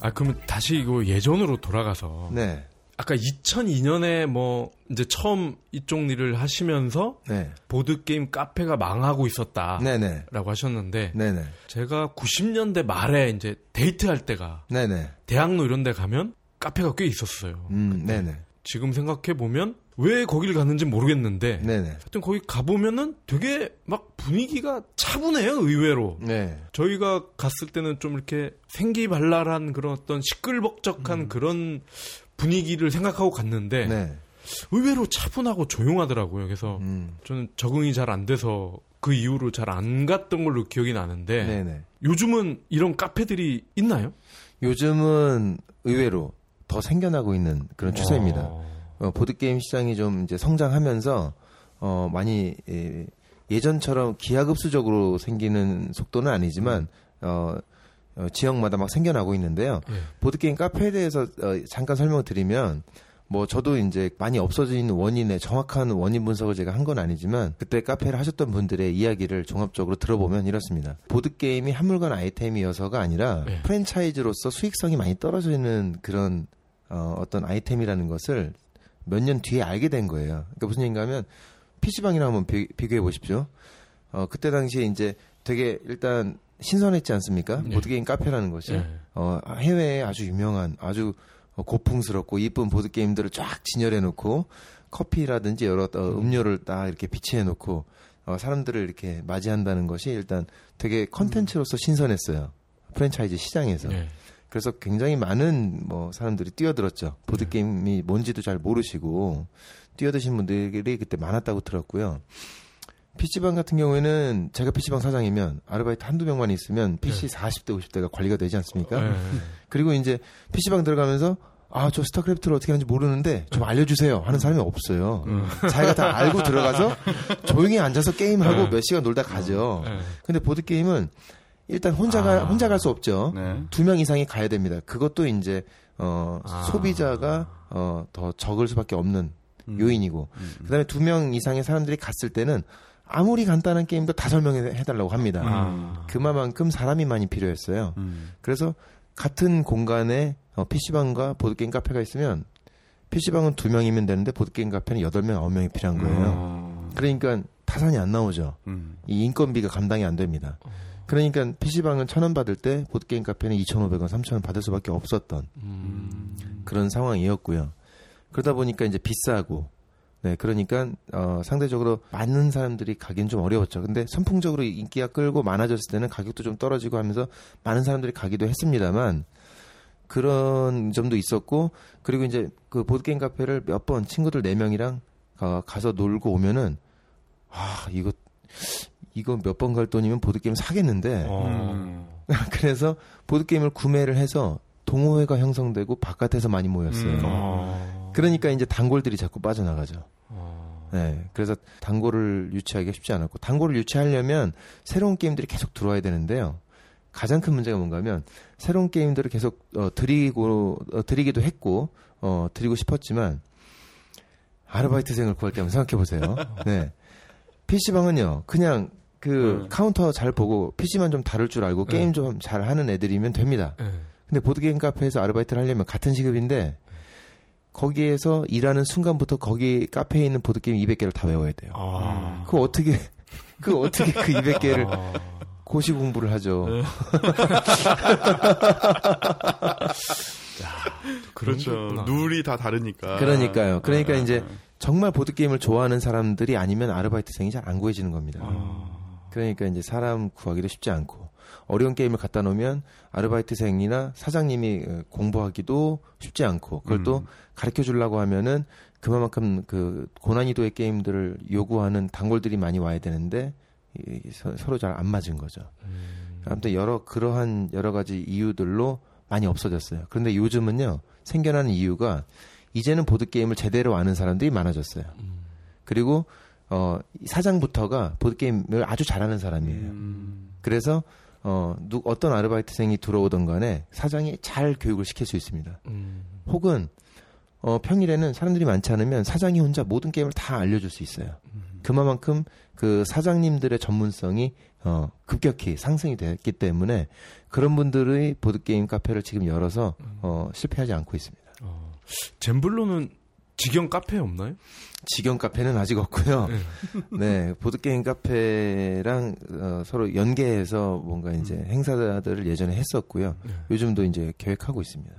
아 그러면 다시 이거 예전으로 돌아가서 네. 아까 2002년에 뭐 이제 처음 이쪽 일을 하시면서 네. 보드 게임 카페가 망하고 있었다라고 네네. 하셨는데 네네. 제가 90년대 말에 이제 데이트할 때가 네네. 대학로 이런 데 가면 카페가 꽤 있었어요. 음, 네네. 지금 생각해 보면 왜 거기를 갔는지 모르겠는데 네네. 하여튼 거기 가보면은 되게 막 분위기가 차분해요 의외로 네. 저희가 갔을 때는 좀 이렇게 생기발랄한 그런 어떤 시끌벅적한 그런 분위기를 생각하고 갔는데 네. 의외로 차분하고 조용하더라고요 그래서 음. 저는 적응이 잘 안 돼서 그 이후로 잘 안 갔던 걸로 기억이 나는데 네네. 요즘은 이런 카페들이 있나요? 요즘은 의외로 더 생겨나고 있는 그런 추세입니다. 어. 어, 보드 게임 시장이 좀 이제 성장하면서, 어, 많이, 예, 예전처럼 기하급수적으로 생기는 속도는 아니지만, 어, 어, 지역마다 막 생겨나고 있는데요. 예. 보드 게임 카페에 대해서 어, 잠깐 설명을 드리면, 뭐 저도 이제 많이 없어진 원인의 정확한 원인 분석을 제가 한 건 아니지만 그때 카페를 하셨던 분들의 이야기를 종합적으로 들어보면 이렇습니다. 보드 게임이 한물간 아이템이어서가 아니라 네. 프랜차이즈로서 수익성이 많이 떨어지는 그런 어, 어떤 아이템이라는 것을 몇 년 뒤에 알게 된 거예요. 그러니까 무슨 얘기인가 하면 PC방이랑 한번 비, 비교해 보십시오. 어, 그때 당시에 이제 되게 일단 신선했지 않습니까? 네. 보드게임 카페라는 것이. 네. 어, 해외에 아주 유명한 아주 어, 고풍스럽고 이쁜 보드 게임들을 쫙 진열해 놓고 커피라든지 여러 어, 음료를 딱 이렇게 비치해 놓고 어, 사람들을 이렇게 맞이한다는 것이 일단 되게 컨텐츠로서 신선했어요. 프랜차이즈 시장에서. 네. 그래서 굉장히 많은 뭐 사람들이 뛰어들었죠. 보드 게임이 뭔지도 잘 모르시고 뛰어드신 분들이 그때 많았다고 들었고요. PC방 같은 경우에는 제가 PC방 사장이면 아르바이트 한두 명만 있으면 PC 40대 50대가 관리가 되지 않습니까? 네. 그리고 이제 PC방 들어가면서 아, 저 스타크래프트를 어떻게 하는지 모르는데 좀 알려주세요 하는 사람이 없어요. 자기가 다 알고 들어가서 조용히 앉아서 게임하고 네. 몇 시간 놀다 가죠. 네. 근데 보드게임은 일단 혼자 가, 아. 혼자 갈 수 없죠. 네. 두명 이상이 가야 됩니다. 그것도 이제, 어, 아. 소비자가, 어, 더 적을 수밖에 없는 음. 요인이고. 그 다음에 두 명 이상의 사람들이 갔을 때는 아무리 간단한 게임도 다 설명해 달라고 합니다. 아. 그만큼 사람이 많이 필요했어요. 음. 그래서 같은 공간에 어, PC방과 보드게임 카페가 있으면 PC방은 두 명이면 되는데 보드게임 카페는 여덟 명, 아홉 명이 필요한 거예요. 어. 그러니까 타산이 안 나오죠. 음. 이 인건비가 감당이 안 됩니다. 그러니까 PC방은 천 원 받을 때 보드게임 카페는 2,500원, 3,000원 받을 수밖에 없었던 음. 그런 상황이었고요. 그러다 보니까 이제 비싸고 네, 그러니까 어 상대적으로 많은 사람들이 가긴 좀 어려웠죠. 근데 선풍적으로 인기가 끌고 많아졌을 때는 가격도 좀 떨어지고 하면서 많은 사람들이 가기도 했습니다만 그런 점도 있었고 그리고 이제 그 보드 게임 카페를 몇 번 친구들 네 명이랑 가, 가서 놀고 오면은 아 이거 이거 몇 번 갈 돈이면 보드게임 사겠는데 어. 음. 그래서 보드게임을 구매를 해서 동호회가 형성되고 바깥에서 많이 모였어요. 음. 어. 그러니까 이제 단골들이 자꾸 빠져나가죠. 어. 네. 그래서 단골을 유치하기가 쉽지 않았고, 단골을 유치하려면 새로운 게임들이 계속 들어와야 되는데요. 가장 큰 문제가 뭔가 하면, 새로운 게임들을 계속, 어, 드리고, 어, 드리기도 했고, 어, 드리고 싶었지만, 아르바이트생을 구할 때 한번 생각해 보세요. 네. PC방은요, 그냥 그 음. 카운터 잘 보고, PC만 좀 다룰 줄 알고, 네. 게임 좀 잘 하는 애들이면 됩니다. 네. 근데 보드게임 카페에서 아르바이트를 하려면 같은 시급인데 거기에서 일하는 순간부터 거기 카페에 있는 보드게임 200개를 다 외워야 돼요. 아. 그 어떻게 그 어떻게 그 200개를 아. 고시 공부를 하죠. 네. 그렇죠. 룰이 다 다르니까. 그러니까요. 그러니까 아, 이제 정말 보드게임을 좋아하는 사람들이 아니면 아르바이트생이 잘 안 구해지는 겁니다. 아. 그러니까 이제 사람 구하기도 쉽지 않고 어려운 게임을 갖다 놓으면 아르바이트생이나 사장님이 어, 공부하기도 쉽지 않고 그걸 또 음. 가르쳐 주려고 하면은 그만큼 그 고난이도의 게임들을 요구하는 단골들이 많이 와야 되는데 이- 서, 서로 잘 안 맞은 거죠. 음. 아무튼 여러 그러한 여러 가지 이유들로 많이 없어졌어요. 그런데 요즘은요 생겨나는 이유가 이제는 보드 게임을 제대로 아는 사람들이 많아졌어요. 음. 그리고 어 사장부터가 보드 게임을 아주 잘하는 사람이에요. 음. 그래서 어 누, 어떤 아르바이트생이 들어오던 간에 사장이 잘 교육을 시킬 수 있습니다. 음. 혹은 어 평일에는 사람들이 많지 않으면 사장이 혼자 모든 게임을 다 알려줄 수 있어요. 그만큼 그 사장님들의 전문성이 어, 급격히 상승이 됐기 때문에 그런 분들이 보드게임 카페를 지금 열어서 어, 실패하지 않고 있습니다. 어, 젬블로는 직영 카페 없나요? 직영 카페는 아직 없고요. 네. 네, 보드 게임 카페랑 어, 서로 연계해서 뭔가 이제 행사들을 예전에 했었고요. 네. 요즘도 이제 계획하고 있습니다.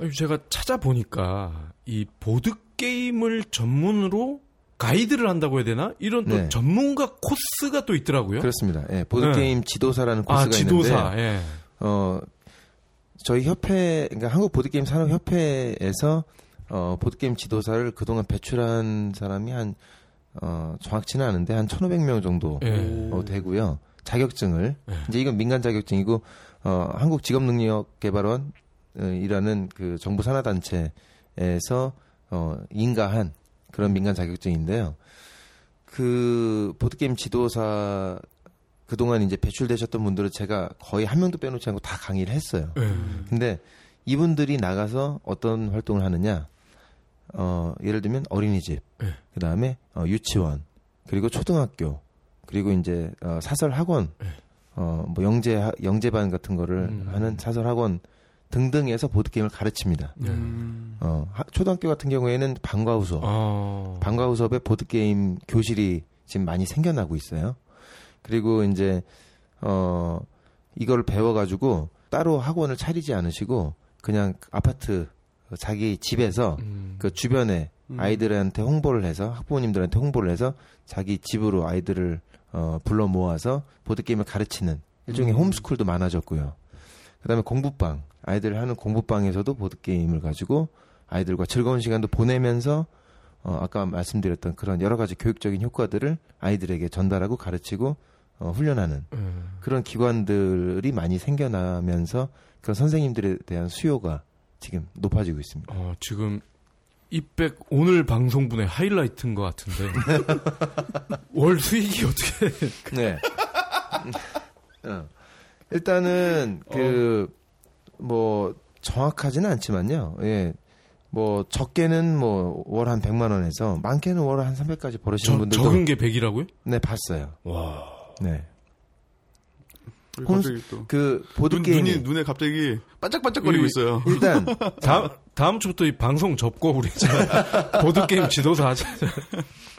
아니, 제가 찾아보니까 이 보드 게임을 전문으로 가이드를 한다고 해야 되나? 이런 또 네. 전문가 코스가 또 있더라고요. 그렇습니다. 예, 보드 게임 지도사라는 코스가 아, 지도사. 있는데 예. 어 저희 협회 그러니까 한국 보드 게임 산업 협회에서 어 보드게임 지도사를 그동안 배출한 사람이 한 어, 정확치는 않은데 한 1,500명 정도 예. 어, 되고요. 자격증을 네. 이제 이건 민간 자격증이고 어, 한국 직업능력개발원 어, 이라는 그 정부 산하 단체에서 어, 인가한 그런 민간 자격증인데요. 그 보드게임 지도사 그동안 이제 배출되셨던 분들은 제가 거의 한 명도 빼놓지 않고 다 강의를 했어요. 예. 근데 이분들이 나가서 어떤 활동을 하느냐? 어, 예를 들면 어린이집, 네. 그 다음에 어, 유치원, 그리고 초등학교, 그리고 이제 어, 사설 학원, 네. 어, 뭐 영재 하- 영재반 같은 거를 음. 하는 사설 학원 등등에서 보드 게임을 가르칩니다. 예. 음. 어, 하- 초등학교 같은 경우에는 방과후 수업, 아. 방과후 수업에 보드 게임 교실이 지금 많이 생겨나고 있어요. 그리고 이제 어 이걸 배워가지고 따로 학원을 차리지 않으시고 그냥 아파트 자기 집에서 음. 그 주변에 음. 아이들한테 홍보를 해서 학부모님들한테 홍보를 해서 자기 집으로 아이들을 어 불러 모아서 보드 게임을 가르치는 일종의 음. 홈스쿨도 많아졌고요. 그다음에 공부방 아이들 하는 공부방에서도 보드 게임을 가지고 아이들과 즐거운 시간도 보내면서 어 아까 말씀드렸던 그런 여러 가지 교육적인 효과들을 아이들에게 전달하고 가르치고 어 훈련하는 예. 그런 기관들이 많이 생겨나면서 그런 선생님들에 대한 수요가 지금 높아지고 있습니다. 어, 지금 이백 오늘 방송분의 하이라이트인 것 같은데 월 수익이 어떻게? 네. 어. 일단은 그 뭐 정확하지는 않지만요. 예. 뭐 적게는 뭐 월 한 100만 원에서 많게는 월 한 300까지 벌으시는 저, 분들도 적은 게 100이라고요? 네, 봤어요. 와. 네. 갑자기 또 그 보드 눈, 게임이 눈이 눈에 갑자기 반짝반짝거리고 이- 있어요. 일단 다음 다음 주부터 이 방송 접고 우리 보드 게임 지도사 하자.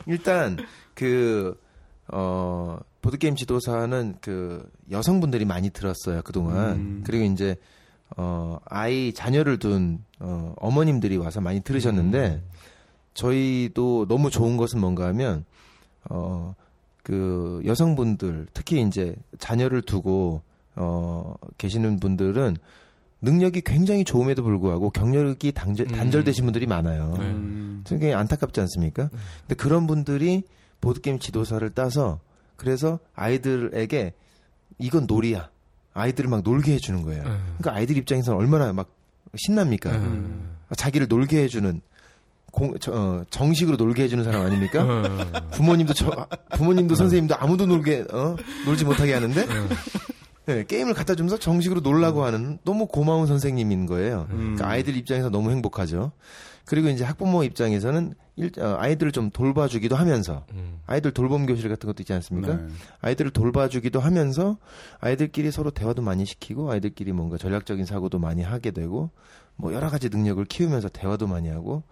일단 그 어, 보드 게임 지도사는 그 여성분들이 많이 들었어요, 그 동안. 음. 그리고 이제 어, 아이 자녀를 둔 어, 어머님들이 와서 많이 들으셨는데 저희도 너무 좋은 것은 뭔가 하면 어, 그 여성분들 특히 이제 자녀를 두고 어, 계시는 분들은 능력이 굉장히 좋음에도 불구하고 경력이 단절, 음. 단절되신 분들이 많아요. 네. 음. 굉장히 안타깝지 않습니까? 근데 그런 분들이 보드게임 지도사를 따서 그래서 아이들에게 이건 놀이야. 아이들을 막 놀게 해주는 거예요. 네. 그러니까 아이들 입장에서는 얼마나 막 신납니까? 음. 자기를 놀게 해주는 공, 저, 어, 정식으로 놀게 해주는 사람 아닙니까? 어. 부모님도 저, 부모님도 선생님도 아무도 놀게 어? 놀지 못하게 하는데 네, 게임을 갖다 주면서 정식으로 놀라고 하는 너무 고마운 선생님인 거예요. 음. 그러니까 아이들 입장에서 너무 행복하죠. 그리고 이제 학부모 입장에서는 일, 어, 아이들을 좀 돌봐주기도 하면서 음. 아이들 돌봄 교실 같은 것도 있지 않습니까? 네. 아이들을 돌봐주기도 하면서 아이들끼리 서로 대화도 많이 시키고 아이들끼리 뭔가 전략적인 사고도 많이 하게 되고 뭐 여러 가지 능력을 키우면서 대화도 많이 하고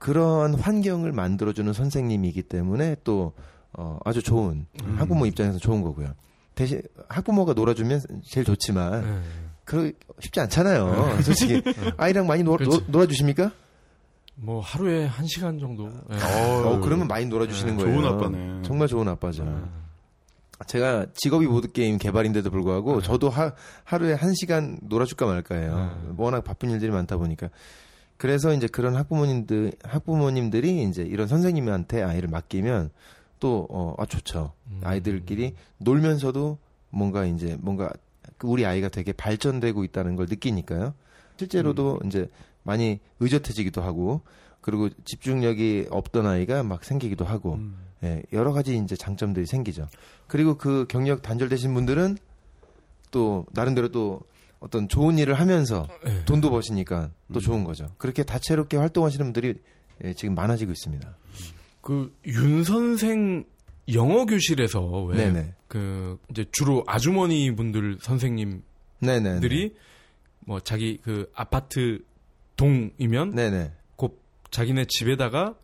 그런 환경을 만들어주는 선생님이기 때문에 또 어, 아주 좋은 음. 학부모 입장에서 좋은 거고요. 대신 학부모가 놀아주면 제일 좋지만 네. 그 쉽지 않잖아요. 솔직히 아이랑 많이 놀, 그렇지. 놀, 아주십니까 뭐 하루에 한 시간 정도. 네. 어, 그러면 많이 놀아주시는 네, 거예요. 좋은 아빠네. 정말 좋은 아빠죠. 네. 제가 직업이 보드게임 개발인데도 불구하고 네. 저도 하, 하루에 한 시간 놀아줄까 말까예요. 네. 워낙 바쁜 일들이 많다 보니까. 그래서 이제 그런 학부모님들, 학부모님들이 이제 이런 선생님한테 아이를 맡기면 또, 어, 아, 좋죠. 음. 아이들끼리 놀면서도 뭔가 이제 뭔가 그 우리 아이가 되게 발전되고 있다는 걸 느끼니까요. 실제로도 이제 많이 의젓해지기도 하고 그리고 집중력이 없던 아이가 막 생기기도 하고 음. 예, 여러 가지 이제 장점들이 생기죠. 그리고 그 경력 단절되신 분들은 또 나름대로 또 어떤 좋은 일을 하면서 네. 돈도 버시니까 또 음. 좋은 거죠. 그렇게 다채롭게 활동하시는 분들이 예, 지금 많아지고 있습니다. 그 윤 선생 영어 교실에서 왜 네네. 그 이제 주로 아주머니 분들 선생님들이 네네. 뭐 자기 그 아파트 동이면 네네. 곧 자기네 집에다가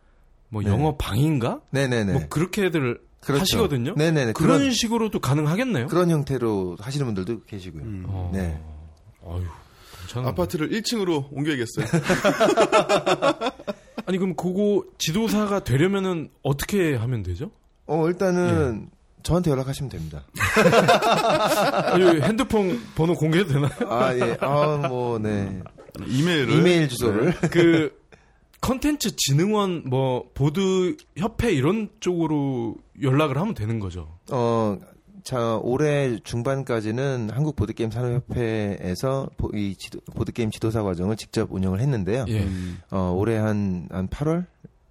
뭐 네. 영어 방인가 네네네. 뭐 그렇게들 그렇죠. 하시거든요. 네네네. 그런 그런 식으로도 가능하겠네요. 그런 형태로 하시는 분들도 계시고요. 음. 어. 네. 아유, 괜찮아. 아파트를 1층으로 옮겨야겠어요. 아니 그럼 그거 지도사가 되려면은 어떻게 하면 되죠? 어 일단은 예. 저한테 연락하시면 됩니다. 아니, 핸드폰 번호 공개해도 되나요? 아 예. 아뭐 네. 이메일을 이메일 주소를 그 컨텐츠 진흥원 뭐 보드 협회 이런 쪽으로 연락을 하면 되는 거죠. 어, 자, 올해 중반까지는 한국 보드게임 산업협회에서 보, 이 지도, 보드게임 지도사 과정을 직접 운영을 했는데요. 예. 음. 어, 올해 한, 한 8월?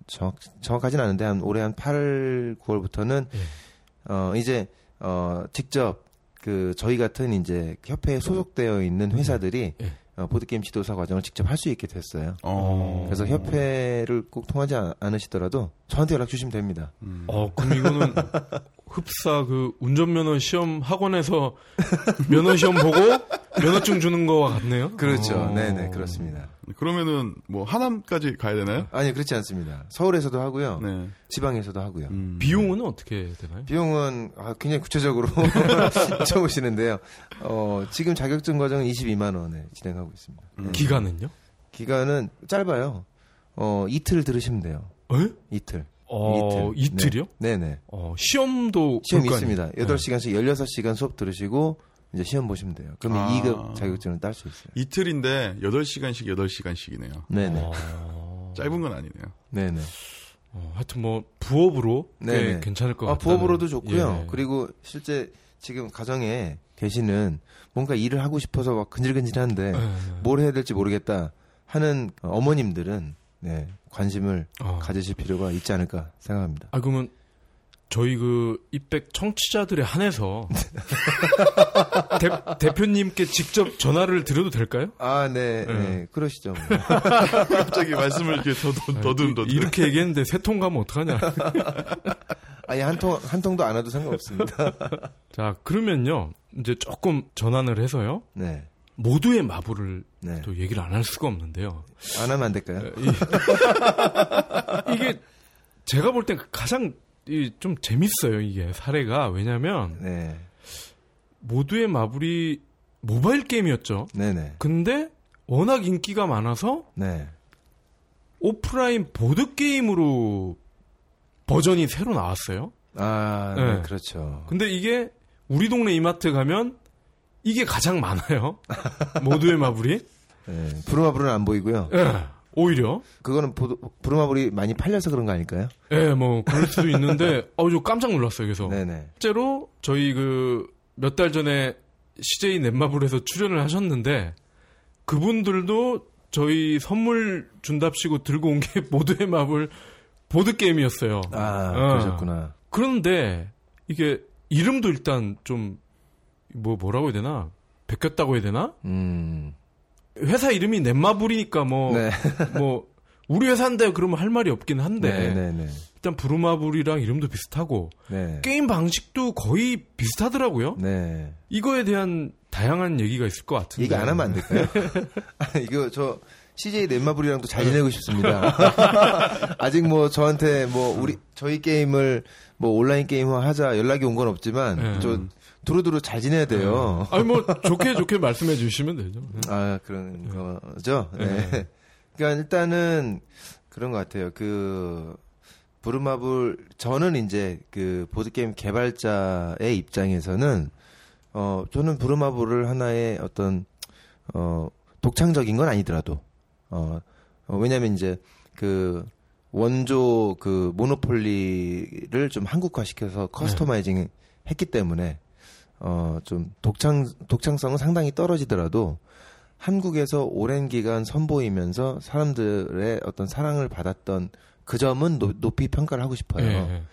정확, 정확하진 않은데, 한, 올해 한 8월, 9월부터는, 예. 어, 이제, 어, 직접, 그, 저희 같은 이제 협회에 소속되어 있는 회사들이, 예. 어, 보드게임 지도사 과정을 직접 할 수 있게 됐어요. 어. 그래서 협회를 꼭 통하지 않- 않으시더라도 저한테 연락 주시면 됩니다. 음. 어, 그럼 이거는 흡사 그 운전면허 시험 학원에서 면허 시험 보고 면허증 주는 거와 같네요. 그렇죠. 어. 네네, 그렇습니다. 그러면은 뭐 하남까지 가야 되나요? 아니, 그렇지 않습니다. 서울에서도 하고요. 네. 지방에서도 하고요. 음. 비용은 어떻게 되나요? 비용은 아, 굉장히 구체적으로 여쭤보시는데요. 어, 지금 자격증 과정은 22만 원에 진행하고 있습니다. 음. 기간은요? 기간은 짧아요. 어, 이틀 들으시면 돼요. 에? 이틀. 어, 이틀. 이틀이요? 네. 네네. 어, 시험도 아니에요? 있습니다. 8시간씩 16시간 수업 들으시고 이제 시험 보시면 돼요. 그러면 아. 2급 자격증을 딸 수 있어요. 이틀인데 8시간씩 8시간씩이네요. 네네. 어, 짧은 건 아니네요. 네 네. 어, 하여튼 뭐 부업으로 꽤 네네. 괜찮을 것 아, 같아요. 부업으로도 좋고요. 그리고 실제 지금 가정에 계시는 뭔가 일을 하고 싶어서 막 근질근질한데 네. 뭘 해야 될지 모르겠다 하는 어머님들은 네, 관심을 어. 가지실 필요가 있지 않을까 생각합니다. 아 그러면 저희 그 입백 청취자들에 한해서 대, 대표님께 직접 전화를 드려도 될까요? 아, 네, 네. 네, 그러시죠. 뭐. 갑자기 말씀을 이렇게 더듬 더듬 더듬. 이렇게 얘기했는데 세 통 가면 어떡하냐. 아니 한 통 한 통도 안 와도 상관없습니다. 자 그러면요 이제 조금 전환을 해서요 네, 모두의 마블을 네. 또 얘기를 안 할 수가 없는데요. 안 하면 안 될까요? 이, 게 제가 볼 땐 가장 이, 좀 재밌어요 이게 사례가 왜냐하면 네, 모두의 마블이 모바일 게임이었죠. 네, 네, 근데 워낙 인기가 많아서 네. 오프라인 보드 게임으로 버전이 새로 나왔어요. 아, 네, 네. 그렇죠. 근데 이게 우리 동네 이마트 가면 이게 가장 많아요. 모두의 마블이. 네, 부루마블은 안 보이고요. 예. 오히려. 그거는 보도, 부루마블이 많이 팔려서 그런 거 아닐까요? 예, 뭐 그럴 수도 있는데 어우 저 깜짝 놀랐어요. 그래서 네, 네, 실제로 저희 그 몇 달 전에 CJ 넷마블에서 출연을 하셨는데 그분들도 저희 선물 준답시고 들고 온 게 모두의 마블 보드 게임이었어요. 아, 어. 그러셨구나. 그런데 이게 이름도 일단 좀 뭐 뭐라고 해야 되나? 베꼈다고 해야 되나? 음, 회사 이름이 넷마블이니까 뭐 네, 뭐 우리 회사인데 그러면 할 말이 없긴 한데 네, 네, 네, 일단 부루마블이랑 이름도 비슷하고 네, 게임 방식도 거의 비슷하더라고요. 네. 이거에 대한 다양한 얘기가 있을 것 같은데. 얘기 안 하면 안 될까요? 아, 이거 저 CJ 넷마블이랑도 잘 지내고 싶습니다. 아직 뭐 저한테 뭐 우리 저희 게임을 뭐 온라인 게임화 하자 연락이 온 건 없지만 네. 저 두루두루 잘 지내야 돼요. 아니 뭐 좋게 좋게 말씀해 주시면 되죠. 네. 아 그런 거죠. 네. 그러니까 일단은 그런 것 같아요. 그 부루마블 저는 이제 그 보드 게임 개발자의 입장에서는 어 저는 부루마블을 하나의 어떤 어 독창적인 건 아니더라도 어, 어 왜냐면 이제 그 원조 그 모노폴리를 좀 한국화시켜서 customizing 했기 때문에 어 좀 독창 독창성은 상당히 떨어지더라도 한국에서 오랜 기간 선보이면서 사람들의 어떤 사랑을 받았던 그 점은 노- 높이 평가를 하고 싶어요. 예.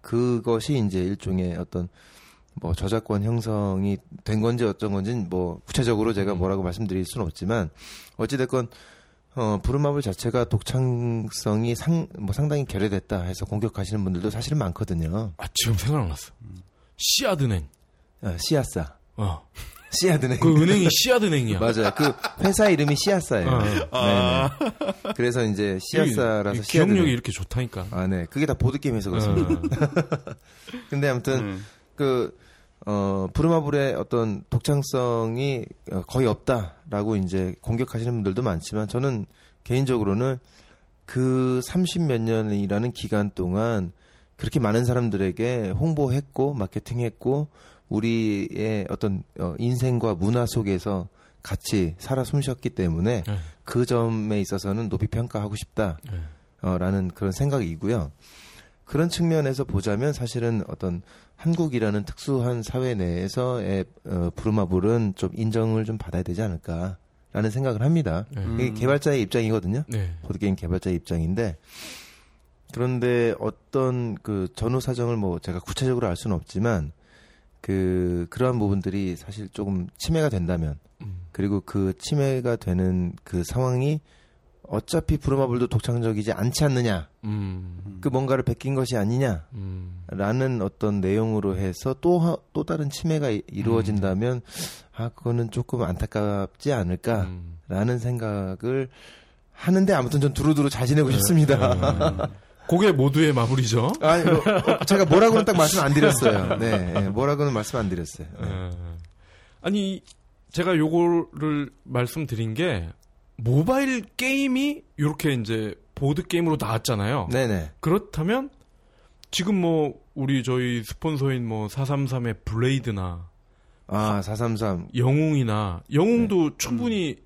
그것이 이제 일종의 어떤 뭐 저작권 형성이 된 건지 어쩐 건지 뭐 구체적으로 제가 음. 뭐라고 말씀드릴 수는 없지만 어찌 됐건 어, 부루마블 자체가 독창성이 상, 뭐 상당히 결여됐다 해서 공격하시는 분들도 사실은 많거든요. 아, 지금 생각났어. 씨앗은행. 어, 씨앗사. 어. 씨앗은행. 그 은행이 씨앗은행이야. 맞아요. 그 회사 이름이 씨앗사예요. 어. 네네. 그래서 이제 씨앗사라서 씨앗은행. 기억력이 이렇게 좋다니까. 아, 네. 그게 다 보드 게임에서 그렇습니다. 어. 근데 아무튼, 음. 그, 어, 부루마블의 어떤 독창성이 어, 거의 없다라고 이제 공격하시는 분들도 많지만 저는 개인적으로는 그 30 몇 년이라는 기간 동안 그렇게 많은 사람들에게 홍보했고 마케팅했고 우리의 어떤 어, 인생과 문화 속에서 같이 살아 숨쉬었기 때문에 네. 그 점에 있어서는 높이 평가하고 싶다. 네. 어, 라는 그런 생각이고요. 그런 측면에서 보자면 사실은 어떤 한국이라는 특수한 사회 내에서의 어, 부루마블은 좀 인정을 좀 받아야 되지 않을까라는 생각을 합니다. 네. 음. 이게 개발자의 입장이거든요. 네. 보드게임 개발자의 입장인데 그런데 어떤 그 전후 사정을 뭐 제가 구체적으로 알 수는 없지만 그 그러한 부분들이 사실 조금 침해가 된다면 음. 그리고 그 침해가 되는 그 상황이 어차피 부루마블도 독창적이지 않지 않느냐 음. 그 뭔가를 베낀 것이 아니냐라는 음. 어떤 내용으로 해서 또 하- 또 다른 침해가 이- 이루어진다면 아 그거는 조금 안타깝지 않을까라는 음. 생각을 하는데 아무튼 전 두루두루 잘 지내고 싶습니다. 그게 모두의 마무리죠. 아니, 뭐, 어, 제가 뭐라고는 딱 말씀 안 드렸어요. 네, 예, 뭐라고는 말씀 안 드렸어요. 네. 예. 아니 제가 요거를 말씀드린 게 모바일 게임이 이렇게 이제 보드 게임으로 나왔잖아요. 네네. 그렇다면 지금 뭐 우리 저희 스폰서인 뭐 433의 블레이드나 아, 433. 영웅이나 영웅도 충분히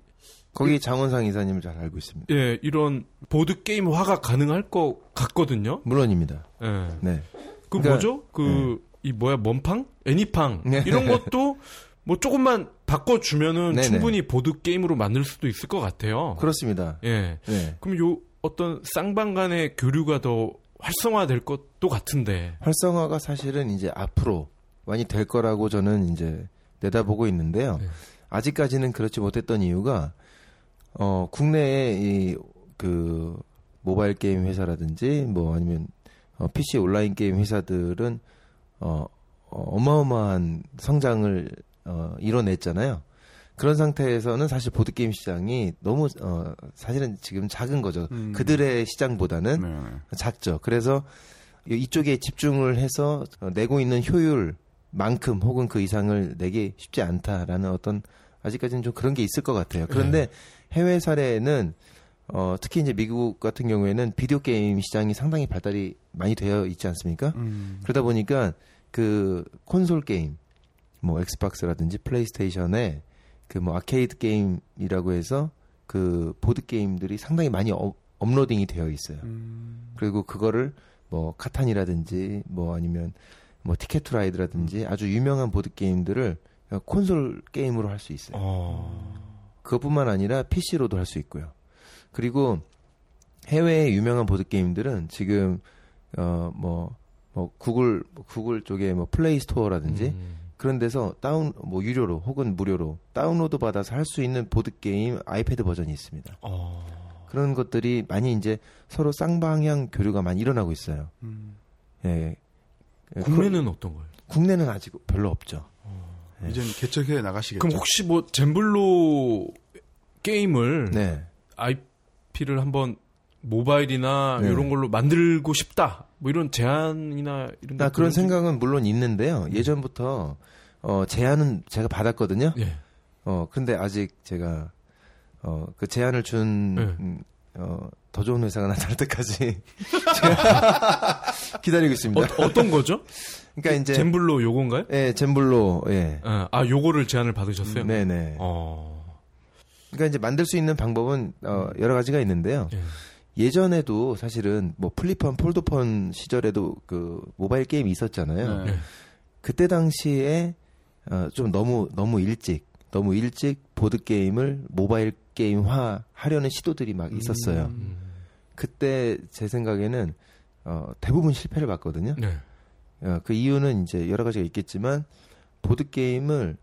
거기 장원상 이사님을 잘 알고 있습니다. 예 이런 보드 게임화가 가능할 것 같거든요. 물론입니다. 예. 네. 그 그러니까- 뭐죠? 그 이 뭐야 먼팡, 애니팡 네. 이런 것도 뭐 조금만 바꿔주면은 네네. 충분히 보드 게임으로 만들 수도 있을 것 같아요. 그렇습니다. 예. 네. 그럼 요 어떤 쌍방 간의 교류가 더 활성화될 것도 같은데. 활성화가 사실은 이제 앞으로 많이 될 거라고 저는 이제 내다보고 있는데요. 네. 아직까지는 그렇지 못했던 이유가 어 국내에 이 그 모바일 게임 회사라든지 뭐 아니면 어, PC 온라인 게임 회사들은 어, 어 어마어마한 성장을 어 이뤄냈잖아요. 그런 상태에서는 사실 보드 게임 시장이 너무 어 사실은 지금 작은 거죠. 음. 그들의 시장보다는 네, 네. 작죠. 그래서 이- 이쪽에 집중을 해서 어, 내고 있는 효율만큼 혹은 그 이상을 내기 쉽지 않다라는 어떤 아직까지는 좀 그런 게 있을 것 같아요. 그런데 해외 사례는 어, 특히 이제 미국 같은 경우에는 비디오 게임 시장이 상당히 발달이 많이 되어 있지 않습니까? 음. 그러다 보니까 그 콘솔 게임, 뭐 엑스박스라든지 플레이스테이션에 그 뭐 아케이드 게임이라고 해서 그 보드 게임들이 상당히 많이 업, uploading이 되어 있어요. 음. 그리고 그거를 뭐 카탄이라든지 뭐 아니면 뭐 Ticket to Ride라든지 아주 유명한 보드 게임들을 콘솔 게임으로 할 수 있어요. 어. 그것뿐만 아니라 PC로도 할 수 있고요. 그리고 해외의 유명한 보드 게임들은 지금 어뭐 뭐 구글 구글 쪽에 뭐 플레이 스토어라든지 음. 그런 데서 다운 뭐 유료로 혹은 무료로 다운로드 받아서 할 수 있는 보드 게임 아이패드 버전이 있습니다. 어. 그런 것들이 많이 이제 서로 쌍방향 교류가 많이 일어나고 있어요. 음. 예. 예, 국내는 어떤 거예요? 그- 국내는 아직 별로 없죠. 네. 이제는 개척해 나가시겠죠. 그럼 혹시 뭐 젠블로 게임을 네. IP를 한번 모바일이나 네. 이런 걸로 만들고 싶다. 뭐 이런 제안이나 이런 나게 그런? 생각은 물론 있는데요. 예전부터 어 제안은 제가 받았거든요. 예. 어 근데 아직 제가 어 그 제안을 준 네. 음, 어, 더 좋은 회사가 나타날 때까지 기다리고 있습니다. 어, 떤 거죠? 그러니까 이제 젠블로 요건가요? 예, 젠블로 예. 아, 아, 요거를 제안을 받으셨어요? 네, 네. 어. 그러니까 이제 만들 수 있는 방법은 어, 여러 가지가 있는데요. 예. 예전에도 사실은 뭐 플리폰, 폴드폰 시절에도 그 모바일 게임이 있었잖아요. 네. 네. 그때 당시에 어, 좀 너무 너무 일찍 너무 일찍 보드 게임을 모바일 게임화 하려는 시도들이 막 있었어요. 음. 그때 제 생각에는 어, 대부분 실패를 봤거든요. 네. 어, 그 이유는 이제 여러 가지가 있겠지만 보드 게임을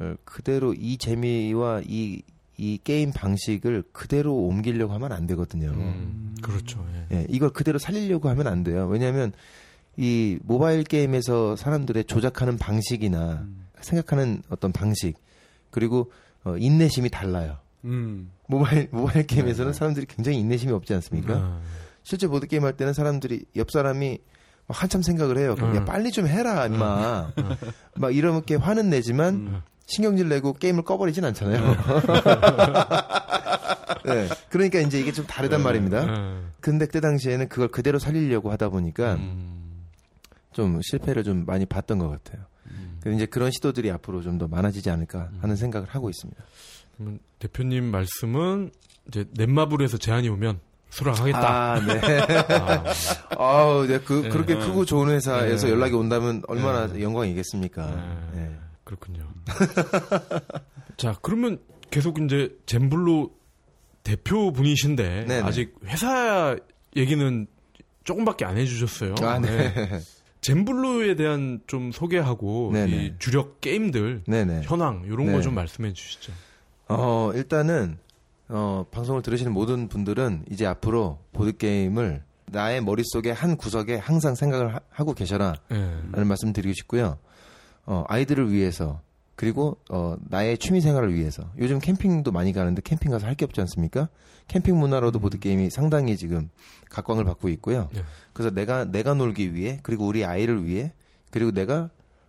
어, 그대로 이 재미와 이, 이 게임 방식을 그대로 옮기려고 하면 안 되거든요. 음, 그렇죠. 예. 예, 이걸 그대로 살리려고 하면 안 돼요. 왜냐하면 이 모바일 게임에서 사람들의 조작하는 방식이나 생각하는 어떤 방식 그리고 어, 인내심이 달라요. 음. 모바일 모바일 게임에서는 사람들이 굉장히 인내심이 없지 않습니까? 아, 실제 보드 게임 할 때는 사람들이 옆 사람이 막 한참 생각을 해요. 그럼 야 음. 빨리 좀 해라, 임마. 막 이렇게 화는 내지만 음. 신경질 내고 게임을 꺼버리진 않잖아요. 네, 그러니까 이제 이게 좀 다르단 말입니다. 예. 근데 그때 당시에는 그걸 그대로 살리려고 하다 보니까 음, 좀 실패를 좀 많이 봤던 것 같아요. 음. 이제 그런 시도들이 앞으로 좀 더 많아지지 않을까 하는 생각을 하고 있습니다. 그러면 대표님 말씀은 이제 넷마블에서 제안이 오면 수락하겠다. 아, 네. 아, 아우, 네, 그, 네. 그렇게 크고 좋은 회사에서 네. 연락이 온다면 얼마나 네. 영광이겠습니까. 네. 네. 그렇군요. 자, 그러면 계속 이제 젠블로 대표 분이신데 네네. 아직 회사 얘기는 조금밖에 안 해주셨어요. 아, 네. 젠블로에 대한 좀 소개하고. 이 주력 게임들 네네. 현황 이런 네. 거좀 말씀해 주시죠. 어, 일단은, 어, 방송을 들으시는 모든 분들은 이제 앞으로 보드 게임을 나의 머릿속에 한 구석에 항상 생각을 하, 고 계셔라. 예. 라는 말씀 드리고 싶고요. 어, 아이들을 위해서 그리고 어, 나의 취미 생활을 위해서 요즘 캠핑도 많이 가는데 캠핑 가서 할 게 없지 않습니까? 캠핑 문화로도 보드 게임이 상당히 지금 각광을 받고 있고요. 네. 그래서 내가 내가 놀기 위해 그리고 우리 아이를 위해 그리고 내가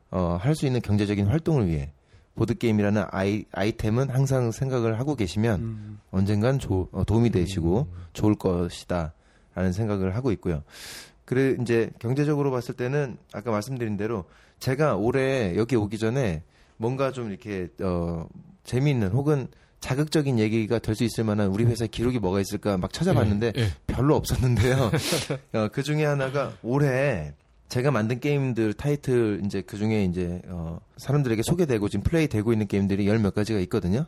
어, 할 수 있는 경제적인 활동을 위해 보드 게임이라는 아이 아이템은 항상 생각을 하고 계시면 음. 언젠간 조- 어, 도움이 되시고 좋을 것이다 라는 생각을 하고 있고요. 그래 이제 경제적으로 봤을 때는 아까 말씀드린 대로 제가 올해 여기 오기 전에 뭔가 좀 이렇게 어 재미있는 혹은 자극적인 얘기가 될 수 있을 만한 우리 회사의 기록이 뭐가 있을까 막 찾아봤는데 예, 예. 별로 없었는데요. 어, 그 중에 하나가 올해 제가 만든 게임들 타이틀 이제 그 중에 이제 어, 사람들에게 소개되고 지금 플레이 되고 있는 게임들이 열 몇 가지가 있거든요.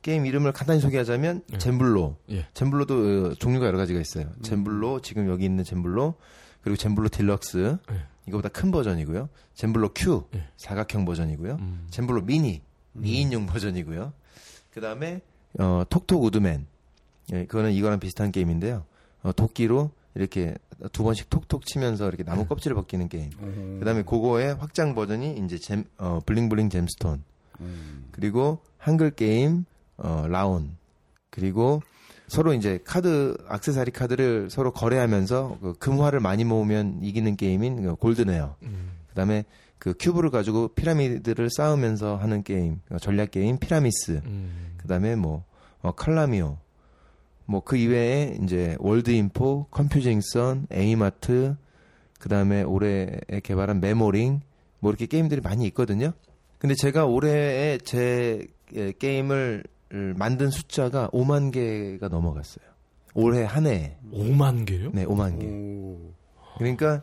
게임 이름을 간단히 소개하자면 예. 젠블로. 예. 젠블로도 어, 종류가 여러 가지가 있어요. 젠블로 지금 여기 있는 젠블로 그리고 젠블로 딜럭스 예. 이거보다 큰 버전이고요. 젠블로 Q 예. 사각형 버전이고요. 음. 젠블로 미니 2인용 버전이고요. 그 다음에 어, 톡톡 우드맨 예, 그거는 이거랑 비슷한 게임인데요. 어, 도끼로 이렇게 두 번씩 톡톡 치면서 이렇게 나무 껍질을 벗기는 게임. 음. 그 다음에 그거의 확장 버전이 이제 잼, 어, 블링블링 잼스톤. 음. 그리고 한글 게임 어, 라온. 그리고 서로 이제 카드 악세사리 카드를 서로 거래하면서 그 금화를 많이 모으면 이기는 게임인 그 골드네어. 음. 그다음에 그 큐브를 가지고 피라미드를 쌓으면서 하는 게임, 어, 전략 게임 피라미스. 음. 그다음에 뭐 어, 칼라미오. 뭐 그 이외에 이제 월드인포, 컴퓨징선, 에이마트, 그 다음에 올해 개발한 메모링 뭐 이렇게 게임들이 많이 있거든요. 근데 제가 올해에 제 예, 게임을 만든 숫자가 5만 개가 넘어갔어요. 올해 한 해. 5만 개요? 네, 5만 개. 오. 그러니까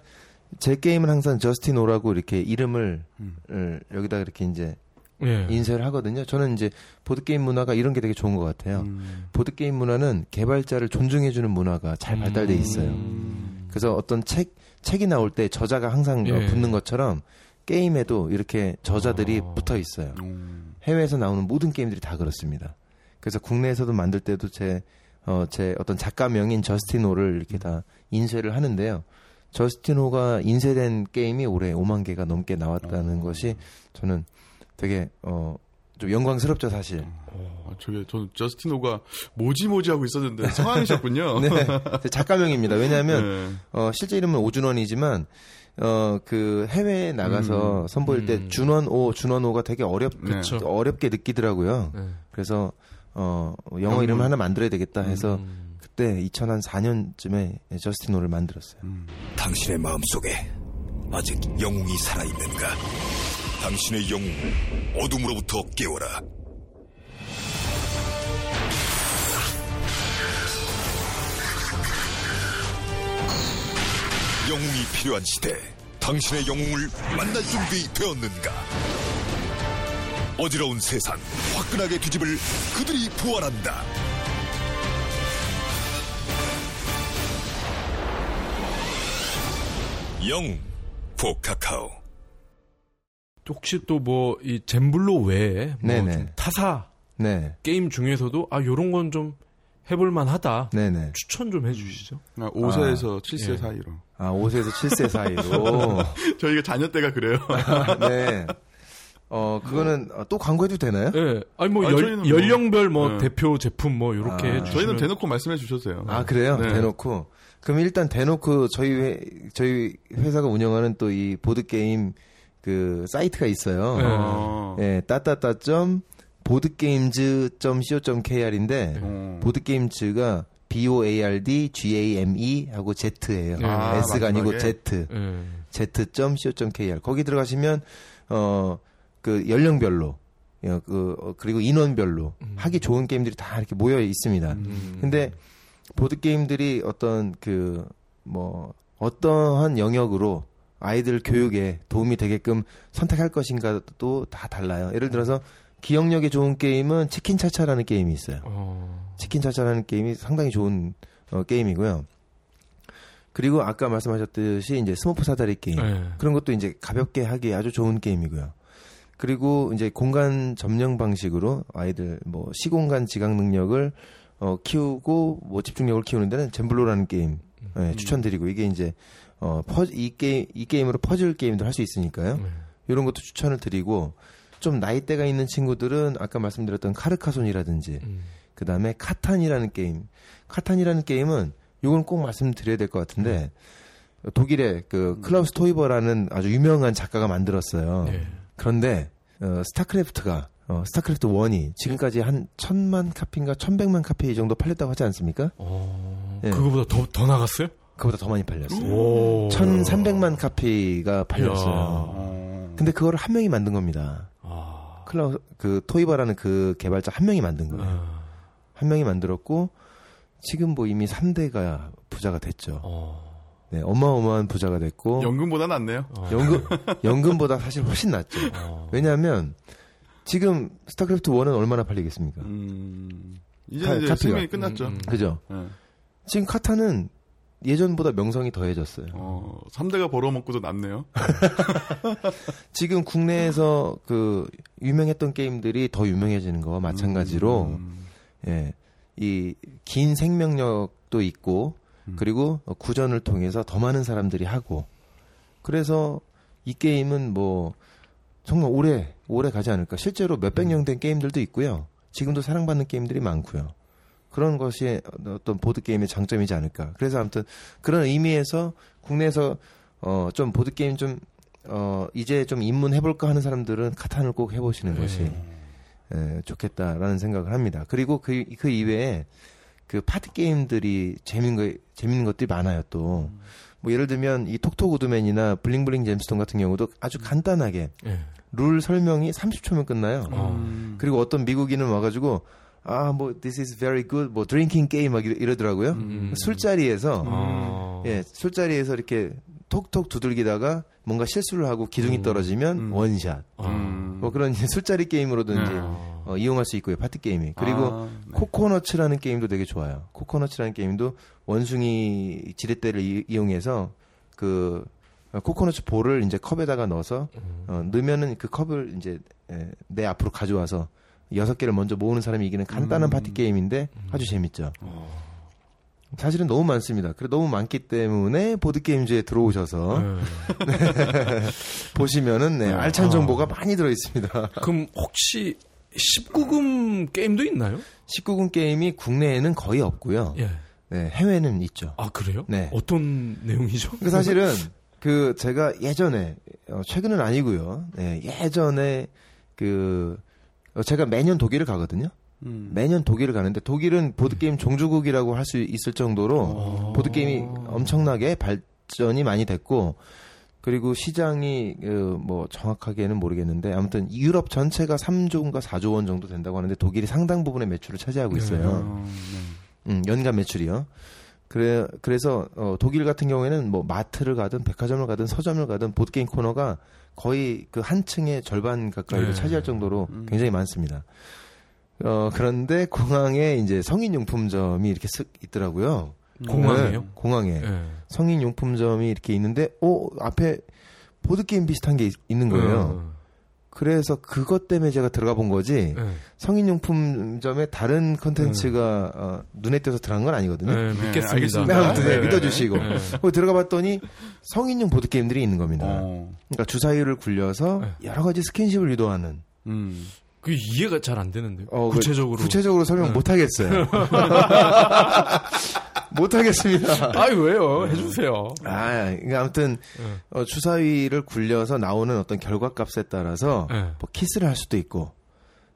제 게임은 항상 저스틴 오라고 이렇게 이름을 음. 을 여기다 이렇게 이제 예. 인쇄를 하거든요. 저는 이제 보드 게임 문화가 이런 게 되게 좋은 것 같아요. 음. 보드 게임 문화는 개발자를 존중해주는 문화가 잘 발달돼 있어요. 음. 그래서 어떤 책 책이 나올 때 저자가 항상 어, 예. 붙는 것처럼 게임에도 이렇게 저자들이 아. 붙어 있어요. 음. 해외에서 나오는 모든 게임들이 다 그렇습니다. 그래서 국내에서도 만들 때도 제, 어, 제 어떤 작가명인 저스틴 호를 이렇게 다 인쇄를 하는데요. 저스틴 호가 인쇄된 게임이 올해 5만 개가 넘게 나왔다는 어. 것이 저는 되게, 어, 좀 영광스럽죠, 사실. 아, 저게 저는 저스틴 호가 뭐지 뭐지 하고 있었는데 성황이셨군요. 네. 제 작가명입니다. 왜냐하면, 네. 어, 실제 이름은 오준원이지만, 어, 그 해외에 나가서 음. 선보일 때 음. 준원오, 준원오가 되게 어렵, 네. 그쵸. 어렵게 느끼더라고요. 네. 그래서 어 영어. 이름 하나 만들어야 되겠다 해서 음. 그때 2004년쯤에 저스틴호를 만들었어요. 음. 당신의 마음 속에 아직 영웅이 살아 있는가? 당신의 영웅을 어둠으로부터 깨워라. 영웅이 필요한 시대, 당신의 영웅을 만날 준비 되었는가? 어지러운 세상, 화끈하게 뒤집을 그들이 부활한다. 영웅, 포카카오. 혹시 또 뭐 이 젠블로 외에 뭐 네네. 좀 타사 네, 게임 중에서도 아 요런 건 좀 해볼 만하다. 네, 네. 추천 좀 해주시죠. 아, 5세에서 7세 예. 사이로. 아 5세에서 7세 사이로. 저희가 자녀 때가 그래요. 네. 어 그거는 어, 또 광고해도 되나요? 예. 아니 뭐 아니, 열, 뭐- 연령별 뭐 네. 대표 제품 뭐 요렇게 아. 해주시면 저희는 대놓고 말씀해 돼요. 아 그래요? 네. 대놓고. 그럼 일단 대놓고 저희 회, 저희 회사가 운영하는 또 이 보드 게임 그 사이트가 있어요. 네. 어. 예, 따따따.점 보드게임즈.co.kr인데 어. 보드게임즈가 B O A R D G A M E 하고 Z예요. 네. 아, S가 아니고? Z. 예. z.co.kr 거기 들어가시면 어 그 연령별로 어, 그 어, 그리고 인원별로 하기 좋은 게임들이 다 이렇게 모여 있습니다. 음. 근데 보드 게임들이 어떤 그 뭐 어떠한 영역으로 아이들 교육에 도움이 되게끔 선택할 것인가도 다 달라요. 예를 들어서 기억력에 좋은 게임은 치킨 차차라는 게임이 있어요. 어. 치킨 차차라는 게임이 상당히 좋은 어, 게임이고요. 그리고 아까 말씀하셨듯이 이제 스모프 사다리 게임 예. 그런 것도 이제 가볍게 하기 아주 좋은 게임이고요. 그리고 이제 공간 점령 방식으로 아이들 뭐 시공간 지각 능력을 어, 키우고 뭐 집중력을 키우는 데는 젠블로라는 게임 예, 추천드리고 이게 이제 어, 퍼, 이 게임 이 게임으로 퍼즐 게임도 할 수 있으니까요. 네. 이런 것도 추천을 드리고 좀 나이대가 있는 친구들은 아까 말씀드렸던 카르카손이라든지 음. 그 다음에 카탄이라는 게임. 카탄이라는 게임은 요건 꼭 말씀드려야 될 것 같은데 독일의 그 클라우스 토이버라는 아주 유명한 작가가 만들었어요. 예. 그런데 어, 스타크래프트가 어, 스타크래프트 1이 지금까지 한 천만 카피인가 천백만 카피 정도 팔렸다고 하지 않습니까? 어. 예. 그거보다 더, 더 나갔어요? 그보다 더 많이 팔렸어요. 오. 1300만 카피가 팔렸어요. 어. 근데 그거를 한 명이 만든 겁니다. 아. 클라우 그 토이버라는 그 개발자 한 명이 만든 거예요. 아. 한 명이 만들었고 지금 뭐 이미 3대가 부자가 됐죠. 어. 네, 어마어마한 부자가 됐고 연금보다 낫네요. 어. 연금 연금보다 사실 훨씬 낫죠. 어. 왜냐하면 지금 스타크래프트 1은 얼마나 팔리겠습니까? 음. 이제 카- 이제. 생명이 끝났죠. 음, 음. 그죠? 예. 지금 카타는 예전보다 명성이 더해졌어요. 어, 3대가 벌어먹고도 낫네요. 지금 국내에서 그 유명했던 게임들이 더 유명해지는 거와 마찬가지로 음. 예. 이 긴 생명력도 있고 음. 그리고 구전을 통해서 더 많은 사람들이 하고 그래서 이 게임은 뭐 정말 오래 오래 가지 않을까. 실제로 몇백 년 된 게임들도 있고요. 지금도 사랑받는 게임들이 많고요. 그런 것이 어떤 보드 게임의 장점이지 않을까. 그래서 아무튼 그런 의미에서 국내에서 어 좀 보드 게임 좀 어 이제 좀 입문해 볼까 하는 사람들은 카탄을 꼭 해보시는 것이 예, 좋겠다라는 생각을 합니다. 그리고 그, 그 이외에 그 파티 게임들이 재밌는 거, 재밌는 것들이 많아요 또. 뭐 예를 들면 이 톡톡 우드맨이나 블링블링 잼스톤 같은 경우도 아주 간단하게 예. 룰 설명이 30초면 끝나요. 어. 음. 그리고 어떤 미국인은 와가지고 아 뭐 this is very good 뭐 drinking game 막 이러- 이러더라고요. 음. 술자리에서 아. 예 술자리에서 이렇게 톡톡 두들기다가 뭔가 실수를 하고 기둥이 음. 떨어지면 음. 원샷. 아. 음. 뭐 그런 이제 술자리 게임으로든지 네. 어, 이용할 수 있고요 파티 게임이 그리고 아, 네. 코코너츠라는 게임도 되게 좋아요. 코코너츠라는 게임도 원숭이 지렛대를 이, 용해서그 어, 코코너츠 볼을 이제 컵에다가 넣어서 음. 어, 넣으면은 그 컵을 이제 에, 내 앞으로 가져와서 여섯 개를 먼저 모으는 사람이 이기는 간단한 음. 파티 게임인데 아주 재밌죠. 어. 사실은 너무 많습니다. 그래 너무 많기 때문에 보드 게임즈에 들어오셔서 예. 보시면은 네, 알찬 아. 정보가 많이 들어 있습니다. 그럼 혹시 19금 게임도 있나요? 19금 게임이 국내에는 거의 없고요. 예. 네, 해외는 있죠. 아 그래요? 네. 어떤 내용이죠? 그 사실은 그 제가 예전에 어, 최근은 아니고요. 네, 예전에 그 어, 제가 매년 독일을 가거든요. 음. 매년 독일을 가는데 독일은 보드 게임 종주국이라고 할 수 있을 정도로 어. 보드 게임이 엄청나게 발전이 많이 됐고 그리고 시장이 그, 뭐 정확하게는 모르겠는데 아무튼 유럽 전체가 3조인가 4조 원 정도 된다고 하는데 독일이 상당 부분의 매출을 차지하고 있어요. 어, 네. 음, 연간 매출이요. 그래 그래서 어, 독일 같은 경우에는 뭐 마트를 가든 백화점을 가든 서점을 가든 보드 게임 코너가 거의 그 한 층의 절반 가까이를 네. 차지할 정도로 음. 굉장히 많습니다. 어 그런데 공항에 이제 성인 용품점이 이렇게 쓱 있더라고요. 공항에요? 네, 공항에 예. 성인 용품점이 이렇게 있는데 어 앞에 보드 게임 비슷한 게 있, 는 거예요. 어. 그래서 그것 때문에 제가 들어가 본 거지 네. 성인용품점에 다른 컨텐츠가 어, 눈에 띄어서 들어간 건 아니거든요. 네, 네, 믿겠습니다. 알겠습니다. 네, 아무튼 네, 네. 믿어주시고 네. 거기 들어가 봤더니 성인용 보드 게임들이 있는 겁니다. 어. 그러니까 주사위를 굴려서 네. 여러 가지 스킨십을 유도하는. 음. 그 이해가 잘 안 되는데. 어, 그 구체적으로. 구체적으로 설명 네. 못 하겠어요. 못 하겠습니다. 아이 왜요? 해주세요. 아, 그러니까 아무튼 네. 어, 주사위를 굴려서 나오는 어떤 결과값에 따라서 네. 뭐 키스를 할 수도 있고,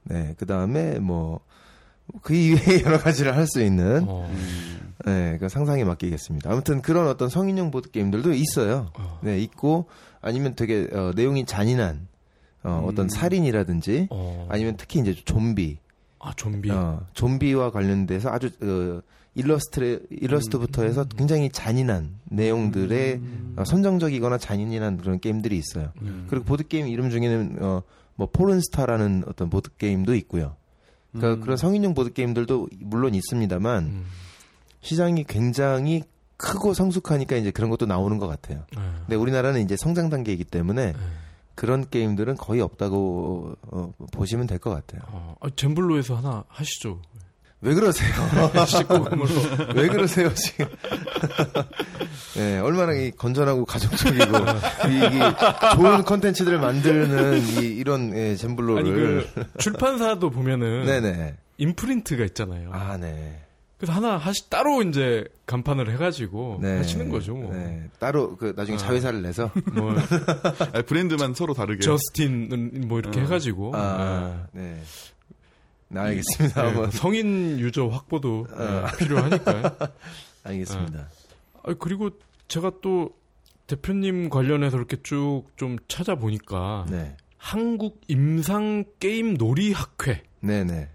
네, 그 다음에 뭐 그 이외에 여러 가지를 할 수 있는 어. 음. 네, 그 상상에 맡기겠습니다. 아무튼 그런 어떤 성인용 보드 게임들도 있어요. 어. 네, 있고 아니면 되게 어, 내용이 잔인한 어, 음. 어떤 살인이라든지 어. 아니면 특히 이제 좀비, 아 좀비. 어, 좀비와 관련돼서 아주 어, 일러스트 일러스트부터 음. 해서 굉장히 잔인한 내용들의 어, 선정적이거나 잔인한 그런 게임들이 있어요. 음. 그리고 보드 게임 이름 중에는 어, 뭐 porn star라는 어떤 보드 게임도 있고요. 그러니까 음. 그런 성인용 보드 게임들도 물론 있습니다만 음. 시장이 굉장히 크고 성숙하니까 이제 그런 것도 나오는 것 같아요. 네. 근데 우리나라는 이제 성장 단계이기 때문에 네. 그런 게임들은 거의 없다고 어, 보시면 될 것 같아요. 어, 아, 젠블로에서 하나 하시죠. 왜 그러세요? 19금으로. 왜 그러세요 지금? 네, 얼마나 이 건전하고 가정적이고 이, 이 좋은 컨텐츠들을 만드는 이, 이런 예, 아니 잼블로를 그 출판사도 보면은 네네 임프린트가 있잖아요. 아 네. 그래서 하나 하시 따로 이제 간판을 해가지고 네. 하시는 거죠. 뭐. 네. 따로 그 나중에 어. 자회사를 내서 뭐 아, 브랜드만 서로 다르게. 저스틴 뭐 이렇게 어. 해가지고 아, 네. 네, 알겠습니다. 네, 한번 성인 유저 확보도 네, 어. 필요하니까요. 알겠습니다. 아, 그리고 제가 또 대표님 관련해서 이렇게 쭉 좀 찾아보니까 네. 한국 임상 게임 놀이 학회 네, 네.